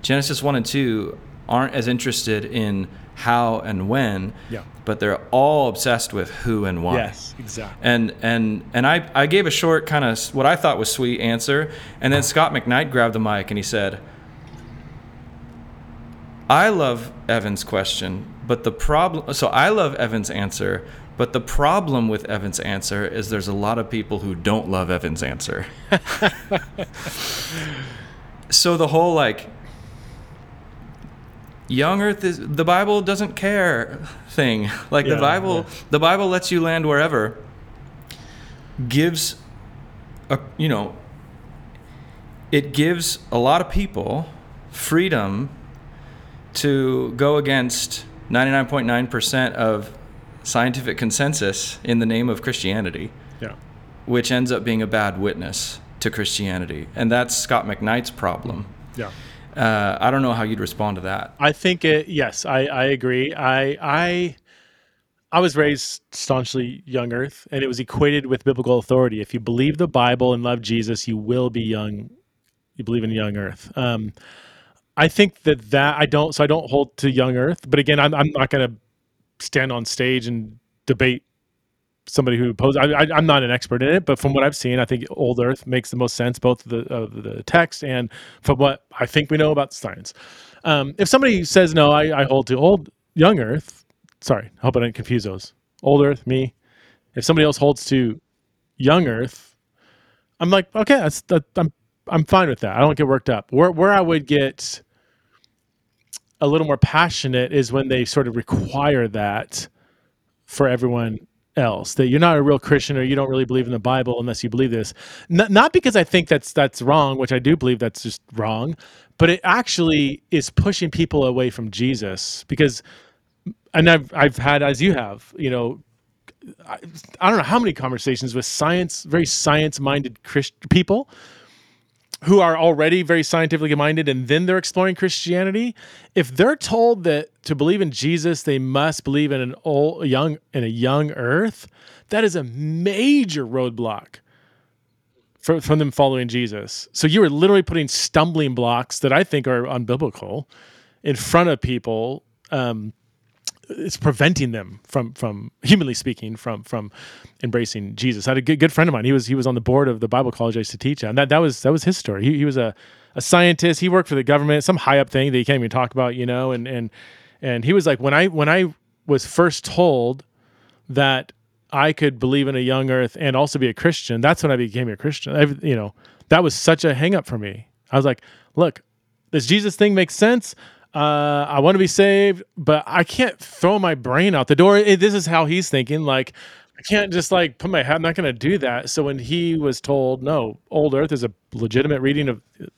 Genesis 1 and 2 aren't as interested in how and when. Yeah but they're all obsessed with who and why. Yes, exactly. And and and I I gave a short kind of what I thought was sweet answer, and then Scot McKnight grabbed the mic and he said, "I love Evan's question, but the problem. So I love Evan's answer." But the problem with Evan's answer is there's a lot of people who don't love Evan's answer. so the whole like young earth is the bible doesn't care thing like yeah, the bible yeah. the bible lets you land wherever gives a you know it gives a lot of people freedom to go against 99.9% of scientific consensus in the name of Christianity. Yeah. Which ends up being a bad witness to Christianity. And that's Scot McKnight's problem. Yeah. Uh, I don't know how you'd respond to that. I think it. Yes, I, I agree. I I I was raised staunchly young Earth, and it was equated with biblical authority. If you believe the Bible and love Jesus, you will be young. You believe in young Earth. Um, I think that that I don't. So I don't hold to young Earth. But again, I'm I'm not going to stand on stage and debate somebody who poses. I, am not an expert in it, but from what I've seen, I think Old Earth makes the most sense, both the of the text and from what I think we know about science. Um, if somebody says no, I, I, hold to Old Young Earth. Sorry, I hope I didn't confuse those. Old Earth, me. If somebody else holds to Young Earth, I'm like, okay, that's that, I'm I'm fine with that. I don't get worked up. Where where I would get a little more passionate is when they sort of require that for everyone else that you're not a real christian or you don't really believe in the bible unless you believe this. N- not because i think that's that's wrong which i do believe that's just wrong but it actually is pushing people away from jesus because and i've i've had as you have you know I, I don't know how many conversations with science very science minded christian people who are already very scientifically minded and then they're exploring Christianity, if they're told that to believe in Jesus they must believe in an old young in a young earth, that is a major roadblock for, from them following Jesus. So you are literally putting stumbling blocks that I think are unbiblical in front of people um, it's preventing them from from humanly speaking from from embracing Jesus. I had a good, good friend of mine. He was he was on the board of the Bible college I used to teach at. And that that was that was his story. He, he was a a scientist. He worked for the government, some high up thing that you can't even talk about, you know. And and and he was like, when I when I was first told that I could believe in a young Earth and also be a Christian, that's when I became a Christian. I, you know, that was such a hangup for me. I was like, look, this Jesus thing makes sense uh, I want to be saved, but I can't throw my brain out the door. It, this is how he's thinking. Like, I can't just like put my head. I'm not going to do that. So when he was told, no, Old Earth is a legitimate reading of the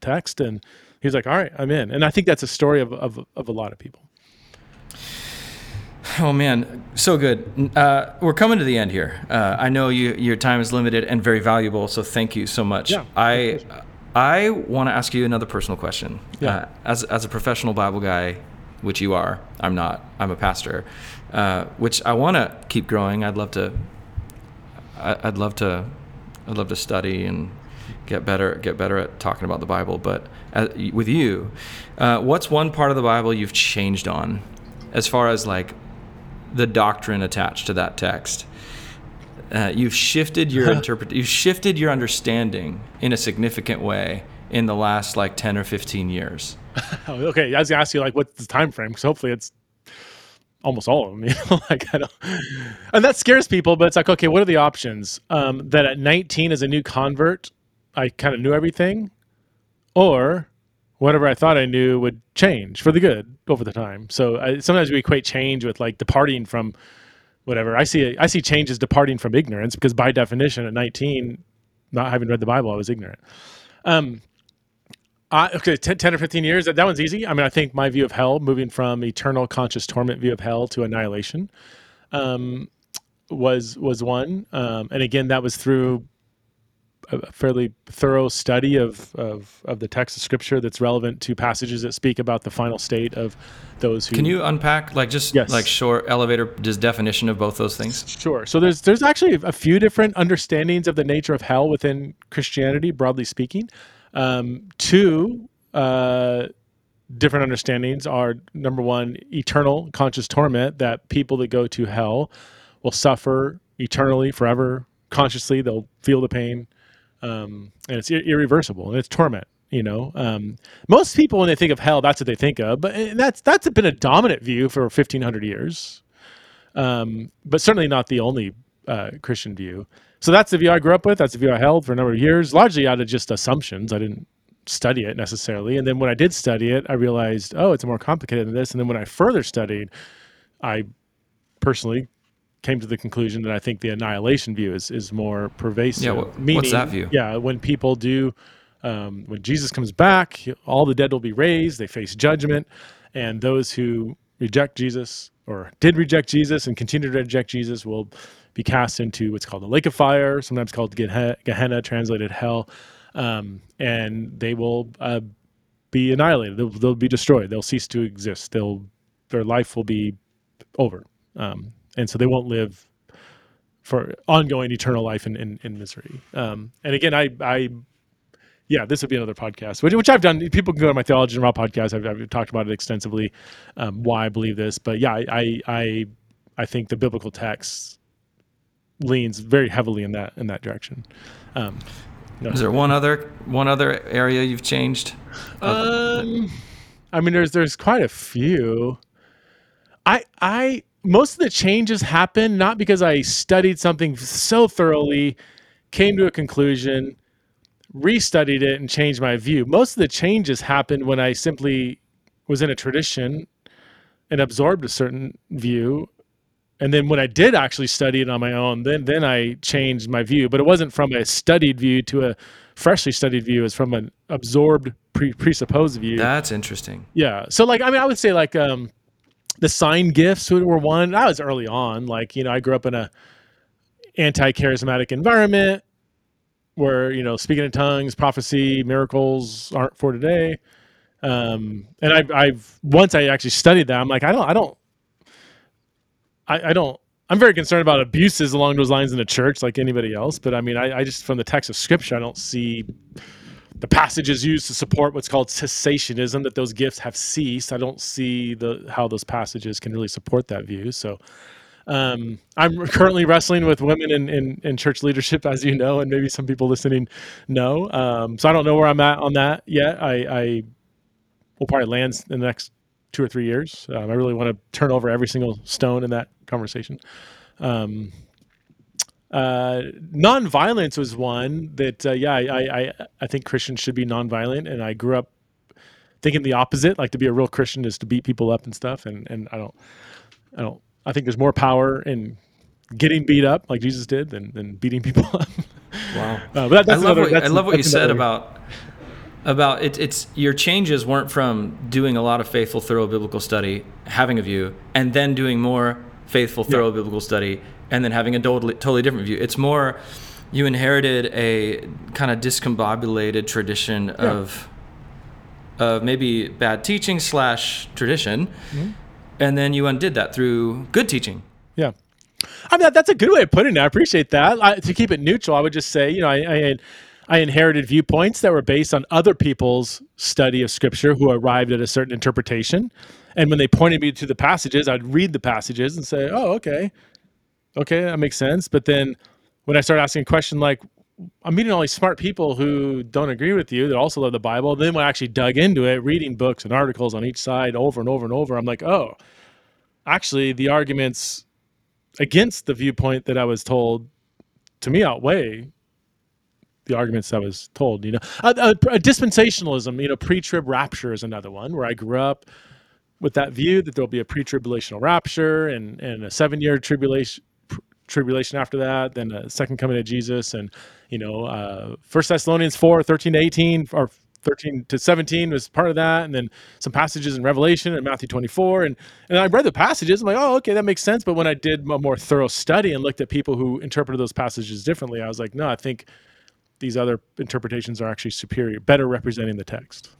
text, and he was like, all right, I'm in. And I think that's a story of of, of a lot of people. Oh man, so good. Uh, we're coming to the end here. Uh, I know you, your time is limited and very valuable, so thank you so much. Yeah, I I want to ask you another personal question. Yeah. Uh, as, as a professional Bible guy, which you are. I'm not. I'm a pastor, uh, which I want to keep growing. I'd love to. I, would love to. I'd love to study and get better. Get better at talking about the Bible. But as, uh, with you, uh, what's one part of the Bible you've changed on, as far as like the doctrine attached to that text? Uh, you've shifted your interpret. You've shifted your understanding in a significant way in the last like 10 or 15 years? okay, I was gonna ask you like what's the time frame because hopefully it's almost all of them. You know, like I don't, and that scares people. But it's like, okay, what are the options? Um, that at 19 as a new convert, I kind of knew everything, or whatever I thought I knew would change for the good over the time. So I, sometimes we equate change with like departing from whatever. I see I see changes departing from ignorance because by definition, at 19, not having read the Bible, I was ignorant. Um, uh, okay, 10, 10, or 15 years. That, that one's easy. I mean, I think my view of hell, moving from eternal conscious torment view of hell to annihilation, um, was was one. Um, and again, that was through a fairly thorough study of, of of the text of scripture that's relevant to passages that speak about the final state of those who. Can you unpack like just yes. like short elevator just definition of both those things? Sure. So there's there's actually a few different understandings of the nature of hell within Christianity, broadly speaking. Um, two uh, different understandings are number one, eternal conscious torment that people that go to hell will suffer eternally, forever, consciously. They'll feel the pain, um, and it's irreversible, and it's torment. You know, um, most people when they think of hell, that's what they think of. But that's that's been a dominant view for 1500 years, um, but certainly not the only uh, Christian view. So that's the view I grew up with. That's the view I held for a number of years, largely out of just assumptions. I didn't study it necessarily. And then when I did study it, I realized, oh, it's more complicated than this. And then when I further studied, I personally came to the conclusion that I think the annihilation view is, is more pervasive. Yeah, what, Meaning, what's that view? Yeah, when people do, um, when Jesus comes back, all the dead will be raised, they face judgment, and those who reject Jesus or did reject Jesus and continue to reject Jesus will be cast into what's called the lake of fire, sometimes called Gehenna, translated hell, um, and they will uh, be annihilated. They'll, they'll, be destroyed. They'll cease to exist. They'll their life will be over, um, and so they won't live for ongoing eternal life in, in, in misery. Um, and again, I, I, yeah, this would be another podcast, which, which I've done. People can go to my Theology and Raw podcast. I've, I've, talked about it extensively, um, why I believe this. But yeah, I, I, I think the biblical texts leans very heavily in that in that direction. Um, no. Is there one other one other area you've changed? Um, I mean, there's there's quite a few. I I most of the changes happen not because I studied something so thoroughly, came to a conclusion, restudied it, and changed my view. Most of the changes happened when I simply was in a tradition and absorbed a certain view and then when I did actually study it on my own, then then I changed my view. But it wasn't from a studied view to a freshly studied view. It's from an absorbed pre- presupposed view. That's interesting. Yeah. So like I mean I would say like um the sign gifts were one. That was early on. Like you know I grew up in a anti-charismatic environment where you know speaking in tongues, prophecy, miracles aren't for today. Um, and I've, I've once I actually studied that, I'm like I don't I don't I, I don't I'm very concerned about abuses along those lines in the church, like anybody else. But I mean, I, I, just from the text of scripture, I don't see the passage is used to support what's called cessationism that those gifts have ceased. I don't see the how those passages can really support that view. So um, I'm currently wrestling with women in, in, in, church leadership, as you know, and maybe some people listening know. Um, so I don't know where I'm at on that yet. I, I will probably land in the next two or three years. Um, I really want to turn over every single stone in that conversation. Um, uh, nonviolence was one that, uh, yeah, I, I, I think Christians should be nonviolent, and I grew up thinking the opposite. Like to be a real Christian is to beat people up and stuff, and and I don't, I don't. I think there's more power in getting beat up like Jesus did than, than beating people up. Wow. Uh, but that, I love another, what, I love what you said about about it, it's your changes weren't from doing a lot of faithful, thorough biblical study, having a view, and then doing more faithful, thorough yeah. biblical study, and then having a totally, totally different view. It's more you inherited a kind of discombobulated tradition yeah. of of maybe bad teaching slash tradition, mm-hmm. and then you undid that through good teaching. Yeah. I mean, that's a good way of putting it. I appreciate that. I, to keep it neutral, I would just say, you know, I, I, I inherited viewpoints that were based on other people's study of scripture who arrived at a certain interpretation. And when they pointed me to the passages, I'd read the passages and say, oh, okay. Okay, that makes sense. But then when I started asking a question like, I'm meeting all these smart people who don't agree with you that also love the Bible. Then when I actually dug into it, reading books and articles on each side over and over and over, I'm like, oh, actually, the arguments against the viewpoint that I was told to me outweigh the arguments I was told. You know, a dispensationalism. You know, pre-trib rapture is another one where I grew up with that view that there'll be a pre-tribulational rapture and and a seven-year tribulation tribulation after that, then a second coming of Jesus, and you know, uh, First Thessalonians 4, 13 to 18, or 13 to 17 was part of that, and then some passages in Revelation and Matthew 24, and and I read the passages. I'm like, oh, okay, that makes sense. But when I did a more thorough study and looked at people who interpreted those passages differently, I was like, no, I think these other interpretations are actually superior, better representing the text.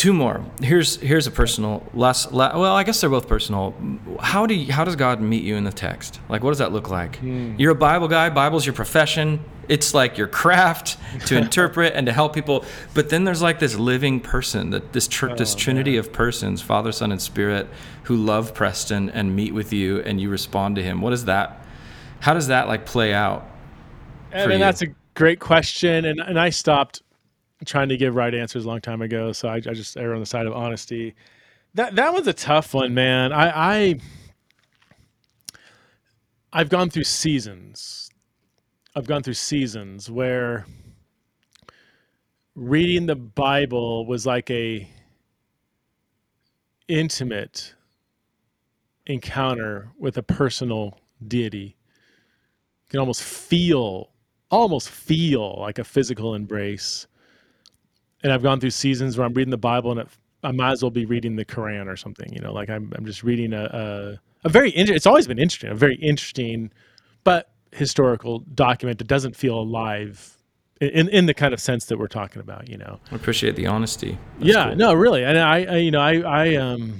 Two more. Here's here's a personal less, well, I guess they're both personal. How do you, how does God meet you in the text? Like what does that look like? Hmm. You're a Bible guy, Bible's your profession. It's like your craft to interpret and to help people. But then there's like this living person, that this tr- oh, this trinity man. of persons, Father, Son and Spirit who love Preston and meet with you and you respond to him. What is that? How does that like play out? I mean, that's a great question, and and I stopped trying to give right answers a long time ago, so I, I just err on the side of honesty. That that was a tough one, man. I, I I've gone through seasons. I've gone through seasons where reading the Bible was like a intimate encounter with a personal deity. You can almost feel almost feel like a physical embrace. And I've gone through seasons where I'm reading the Bible and it, I might as well be reading the Quran or something, you know, like I'm, I'm just reading a, a, a very, inter- it's always been interesting, a very interesting, but historical document that doesn't feel alive in, in the kind of sense that we're talking about, you know. I appreciate the honesty. That's yeah, cool. no, really. And I, I, you know, I, I, um,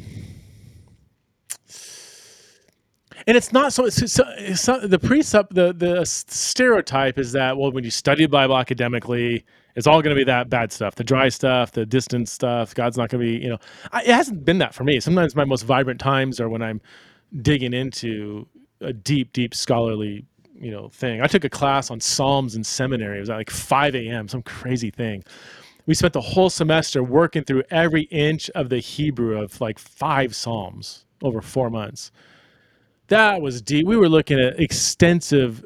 and it's not so. It's, it's, it's not, the precept, the the stereotype is that well, when you study the Bible academically, it's all going to be that bad stuff, the dry stuff, the distant stuff. God's not going to be, you know, I, it hasn't been that for me. Sometimes my most vibrant times are when I'm digging into a deep, deep scholarly, you know, thing. I took a class on Psalms in seminary. It was at like 5 a.m. Some crazy thing. We spent the whole semester working through every inch of the Hebrew of like five Psalms over four months that was deep. We were looking at extensive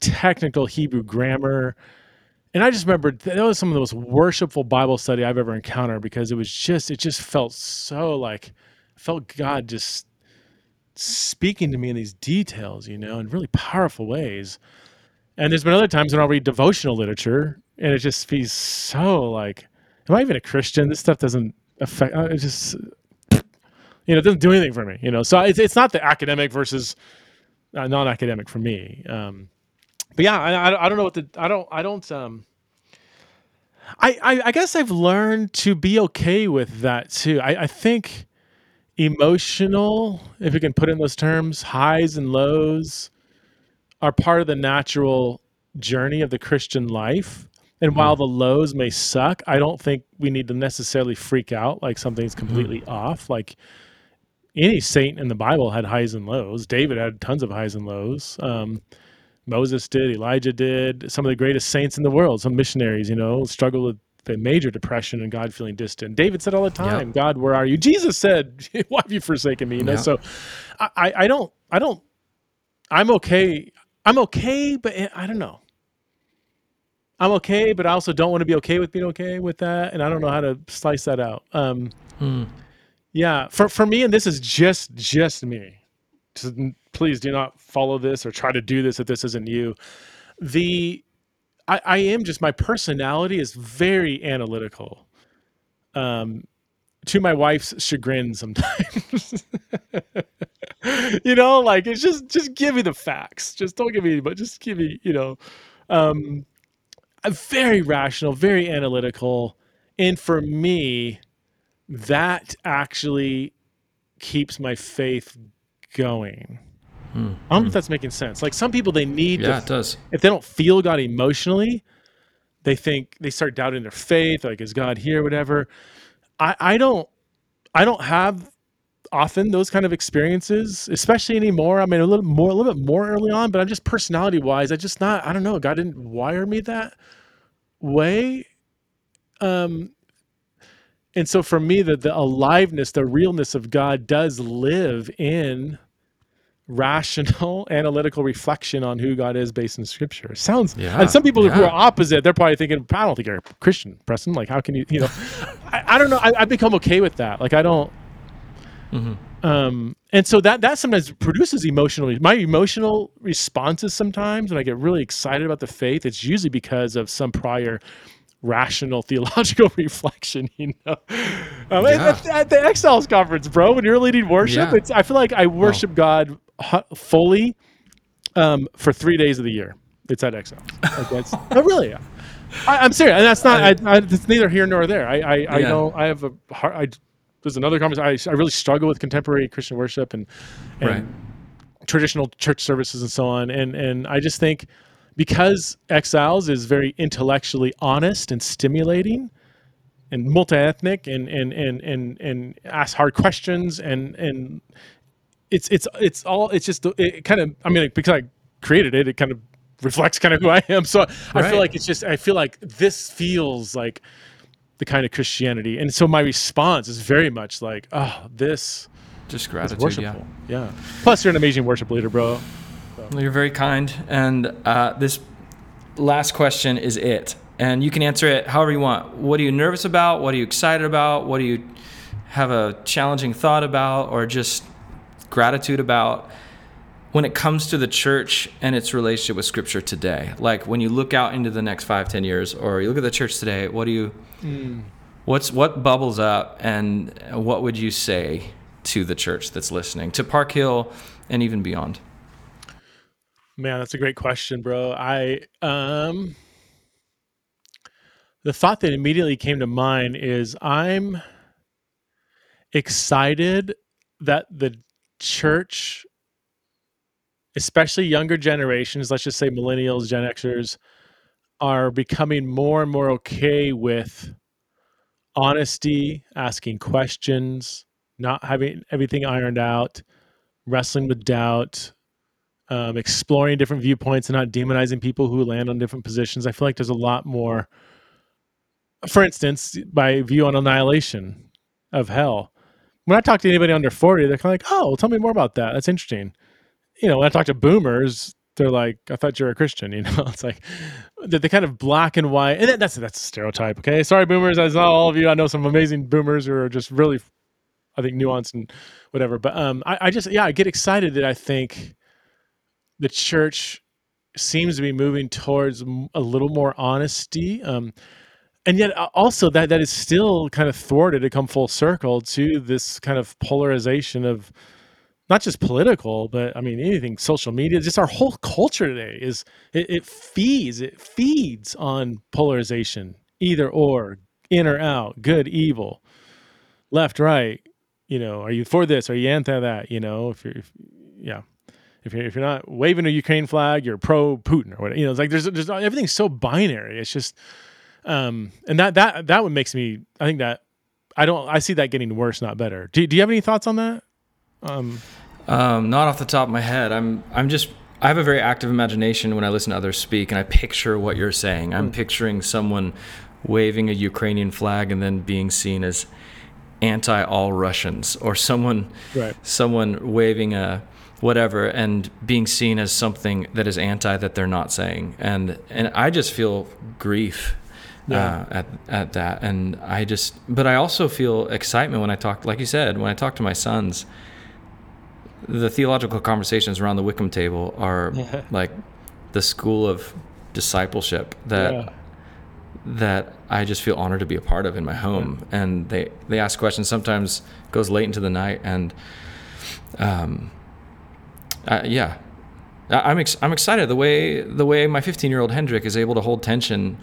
technical Hebrew grammar. And I just remember that was some of the most worshipful Bible study I've ever encountered because it was just, it just felt so like, felt God just speaking to me in these details, you know, in really powerful ways. And there's been other times when I'll read devotional literature and it just feels so like, am I even a Christian? This stuff doesn't affect, uh, it just, you know, it doesn't do anything for me, you know. So it's, it's not the academic versus uh, non-academic for me. Um, but yeah, I, I don't know what the, I don't, I don't, um, I, I, I guess I've learned to be okay with that too. I, I think emotional, if we can put in those terms, highs and lows are part of the natural journey of the Christian life. And while mm. the lows may suck, I don't think we need to necessarily freak out like something's completely mm. off. Like any saint in the Bible had highs and lows. David had tons of highs and lows. Um, Moses did, Elijah did. Some of the greatest saints in the world, some missionaries, you know, struggled with the major depression and God feeling distant. David said all the time, yep. "God, where are you?" Jesus said, "Why have you forsaken me?" You know, yep. so I, I don't, I don't, I'm okay. I'm okay, but I don't know. I'm okay, but I also don't want to be okay with being okay with that, and I don't know how to slice that out. Um, hmm. Yeah, for for me, and this is just just me. Please do not follow this or try to do this if this isn't you. The I, I am just my personality is very analytical. Um, to my wife's chagrin sometimes. you know, like it's just just give me the facts. Just don't give me but just give me, you know. Um I'm very rational, very analytical, and for me, that actually keeps my faith going. Mm, I don't know if that's making sense. Like some people, they need. Yeah, to, it does. If they don't feel God emotionally, they think they start doubting their faith. Like, is God here? Whatever. I, I don't. I don't have often those kind of experiences, especially anymore. I mean, a little more, a little bit more early on, but I'm just personality wise, I just not. I don't know. God didn't wire me that way. Um, and so for me, the the aliveness, the realness of God does live in rational analytical reflection on who God is based in scripture. Sounds yeah, and some people yeah. who are opposite, they're probably thinking, I don't think you're a Christian, Preston. Like how can you you know I, I don't know. I, have become okay with that. Like I don't mm-hmm. um and so that that sometimes produces emotional my emotional responses sometimes when I get really excited about the faith, it's usually because of some prior rational theological reflection, you know. Um, yeah. at, at, the Exiles conference, bro, when you're leading worship, yeah. it's I feel like I worship oh. God fully um, for three days of the year. It's at Exile. Like that's, oh, really? I, am serious, and that's not. I, I, it's neither here nor there. I, I, yeah. I know I have a hard. I, there's another conversation. I, I really struggle with contemporary Christian worship and, and right. traditional church services and so on. And and I just think because Exiles is very intellectually honest and stimulating and multi-ethnic and and and and, and asks hard questions and and it's it's it's all it's just it kind of I mean because I created it it kind of reflects kind of who I am. So right. I feel like it's just I feel like this feels like the kind of Christianity. And so my response is very much like oh this just gratitude yeah. yeah. Plus you're an amazing worship leader bro well, you're very kind. And uh, this last question is it. And you can answer it however you want. What are you nervous about? What are you excited about? What do you have a challenging thought about or just gratitude about when it comes to the church and its relationship with scripture today? Like when you look out into the next five, ten years, or you look at the church today, what do you, mm. what's, what bubbles up and what would you say to the church that's listening, to Park Hill and even beyond? Man, that's a great question, bro. I um the thought that immediately came to mind is I'm excited that the church especially younger generations, let's just say millennials, Gen Xers are becoming more and more okay with honesty, asking questions, not having everything ironed out, wrestling with doubt, um, exploring different viewpoints and not demonizing people who land on different positions. I feel like there's a lot more. For instance, my view on annihilation of hell. When I talk to anybody under 40, they're kind of like, oh, well, tell me more about that. That's interesting. You know, when I talk to boomers, they're like, I thought you're a Christian. You know, it's like the, the kind of black and white. And that's that's a stereotype. Okay. Sorry, boomers. I know all of you. I know some amazing boomers who are just really, I think, nuanced and whatever. But um, I, I just, yeah, I get excited that I think the church seems to be moving towards a little more honesty. Um, and yet uh, also that that is still kind of thwarted to come full circle to this kind of polarization of not just political, but I mean anything social media. Just our whole culture today is it, it feeds it feeds on polarization, either or, in or out, good, evil, left, right. You know, are you for this? Are you anti that? You know, if you're, if, yeah. If you're, if you're not waving a Ukraine flag, you're pro Putin or whatever. You know, it's like there's there's everything's so binary. It's just, um, and that that that what makes me. I think that I don't. I see that getting worse, not better. Do Do you have any thoughts on that? Um, um, not off the top of my head. I'm I'm just I have a very active imagination when I listen to others speak, and I picture what you're saying. I'm mm. picturing someone waving a Ukrainian flag and then being seen as anti all Russians, or someone right. someone waving a whatever and being seen as something that is anti that they're not saying and and I just feel grief yeah. uh, at at that and I just but I also feel excitement when I talk like you said when I talk to my sons the theological conversations around the Wickham table are like the school of discipleship that yeah. that I just feel honored to be a part of in my home yeah. and they they ask questions sometimes goes late into the night and um uh, yeah, I'm ex- I'm excited the way the way my 15 year old Hendrik is able to hold tension.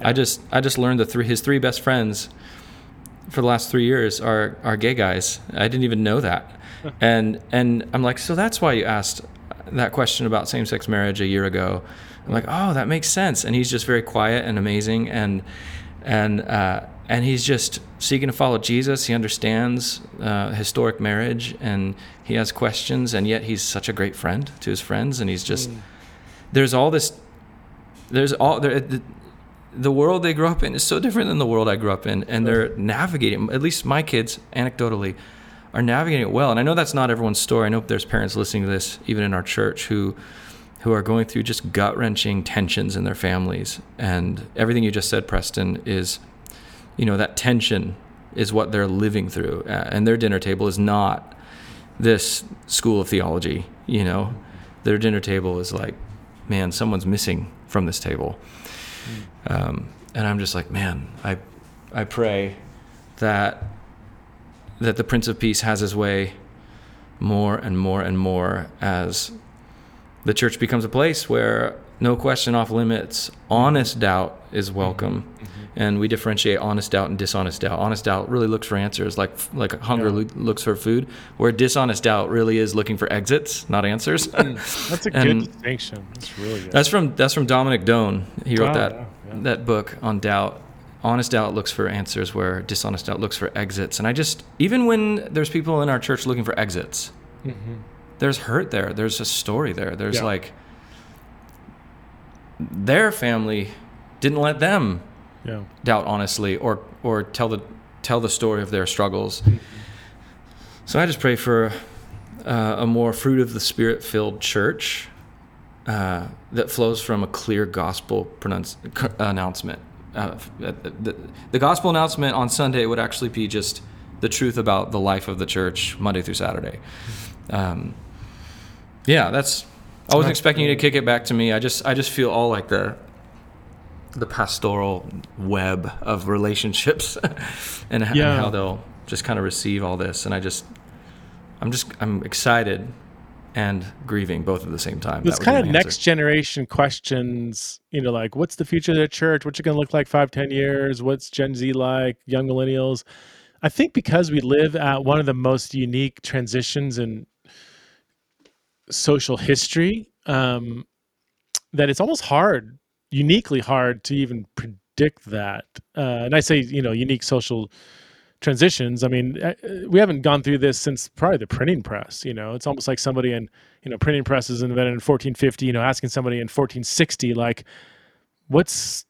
Yeah. I just I just learned that three his three best friends for the last three years are are gay guys. I didn't even know that, and and I'm like, so that's why you asked that question about same sex marriage a year ago. I'm like, oh, that makes sense. And he's just very quiet and amazing, and and uh, and he's just seeking to follow Jesus. He understands uh, historic marriage, and he has questions, and yet he's such a great friend to his friends, and he's just mm. there's all this there's all there. The, the world they grew up in is so different than the world I grew up in, and they're navigating. At least my kids, anecdotally, are navigating it well. And I know that's not everyone's story. I know there's parents listening to this, even in our church, who who are going through just gut wrenching tensions in their families. And everything you just said, Preston, is, you know, that tension is what they're living through. Uh, and their dinner table is not this school of theology, you know. Their dinner table is like, man, someone's missing from this table. Mm. Um, and I'm just like, man, I, I pray that that the Prince of Peace has his way more and more and more as the church becomes a place where no question off limits, honest doubt is welcome. Mm-hmm. mm-hmm. And we differentiate honest doubt and dishonest doubt. Honest doubt really looks for answers, like like hunger yeah. looks for food, where dishonest doubt really is looking for exits, not answers. Mm. that's a good distinction. That's really good. That's from that's from Dominic Done. He wrote oh, that yeah, yeah. that book on doubt. Honest doubt looks for answers, where dishonest doubt looks for exits. And I just even when there's people in our church looking for exits. Mm-hmm there's hurt there. There's a story there. There's yeah. like their family didn't let them yeah. doubt honestly or or tell the tell the story of their struggles. So I just pray for uh, a more fruit of the spirit filled church uh, that flows from a clear gospel pronunci- announcement. Uh, the, the, gospel announcement on Sunday would actually be just the truth about the life of the church Monday through Saturday. Um, yeah, that's. I wasn't expecting you to kick it back to me. I just I just feel all like the the pastoral web of relationships and, yeah. and how they'll just kind of receive all this and I just I'm just I'm excited and grieving both at the same time. It's kind of next generation questions, you know, like what's the future of the church? What's it going to look like five, ten years? What's Gen Z like? Young millennials. I think because we live at one of the most unique transitions in social history um, that it's almost hard, uniquely hard to even predict that. Uh, and I say, you know, unique social transitions. I mean, uh, we haven't gone through this since probably the printing press. You know, it's almost like somebody in, you know, printing press is invented in 1450. You know, asking somebody in 1460, like, what's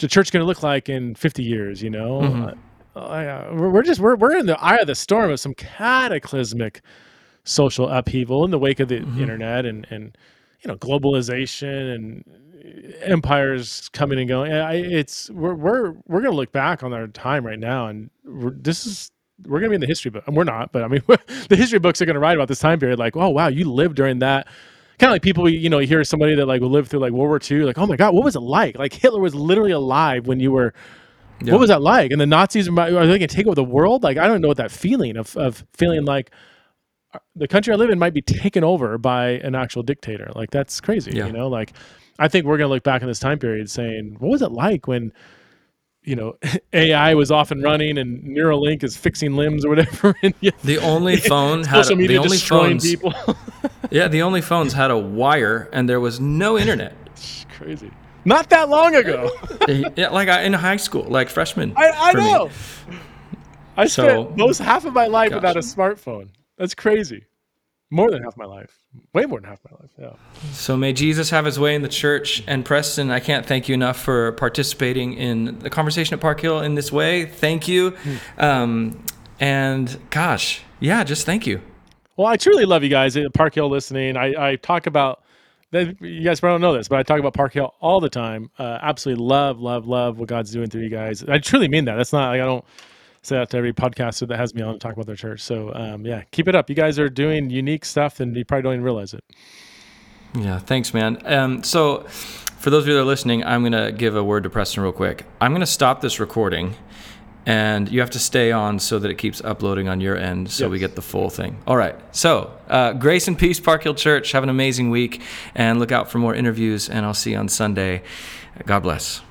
the church going to look like in 50 years? You know. Mm-hmm. Uh, uh, we're just we're we're in the eye of the storm of some cataclysmic social upheaval in the wake of the mm-hmm. internet and and you know globalization and empires coming and going. It's we're we're we're gonna look back on our time right now, and this is we're gonna be in the history book. And we're not, but I mean, the history books are gonna write about this time period. Like, oh wow, you lived during that. Kind of like people, you know, hear somebody that like lived through like World War II, like, oh my God, what was it like? Like Hitler was literally alive when you were. Yeah. What was that like? And the Nazis are they going to take over the world? Like, I don't know what that feeling of of feeling like the country I live in might be taken over by an actual dictator. Like that's crazy, yeah. you know. Like I think we're gonna look back in this time period saying, what was it like when you know AI was off and running and Neuralink is fixing limbs or whatever. and the only phone had social media the only destroying phones, people. yeah, the only phones had a wire and there was no internet. It's crazy. Not that long ago. yeah, like in high school, like freshman. I, I know. Me. I spent most half of my life gosh. without a smartphone. That's crazy. More than half my life. Way more than half my life. Yeah. So may Jesus have his way in the church. And Preston, I can't thank you enough for participating in the conversation at Park Hill in this way. Thank you. Hmm. Um, and gosh, yeah, just thank you. Well, I truly love you guys at Park Hill listening. I, I talk about you guys probably don't know this, but I talk about Park Hill all the time. Uh, absolutely love, love, love what God's doing through you guys. I truly mean that. That's not like I don't say that to every podcaster that has me on to talk about their church. So um, yeah, keep it up. You guys are doing unique stuff, and you probably don't even realize it. Yeah, thanks, man. Um, so for those of you that are listening, I'm gonna give a word to Preston real quick. I'm gonna stop this recording, and you have to stay on so that it keeps uploading on your end so yes. we get the full thing. All right. So, uh, grace and peace, Park Hill Church. Have an amazing week and look out for more interviews, and I'll see you on Sunday. God bless.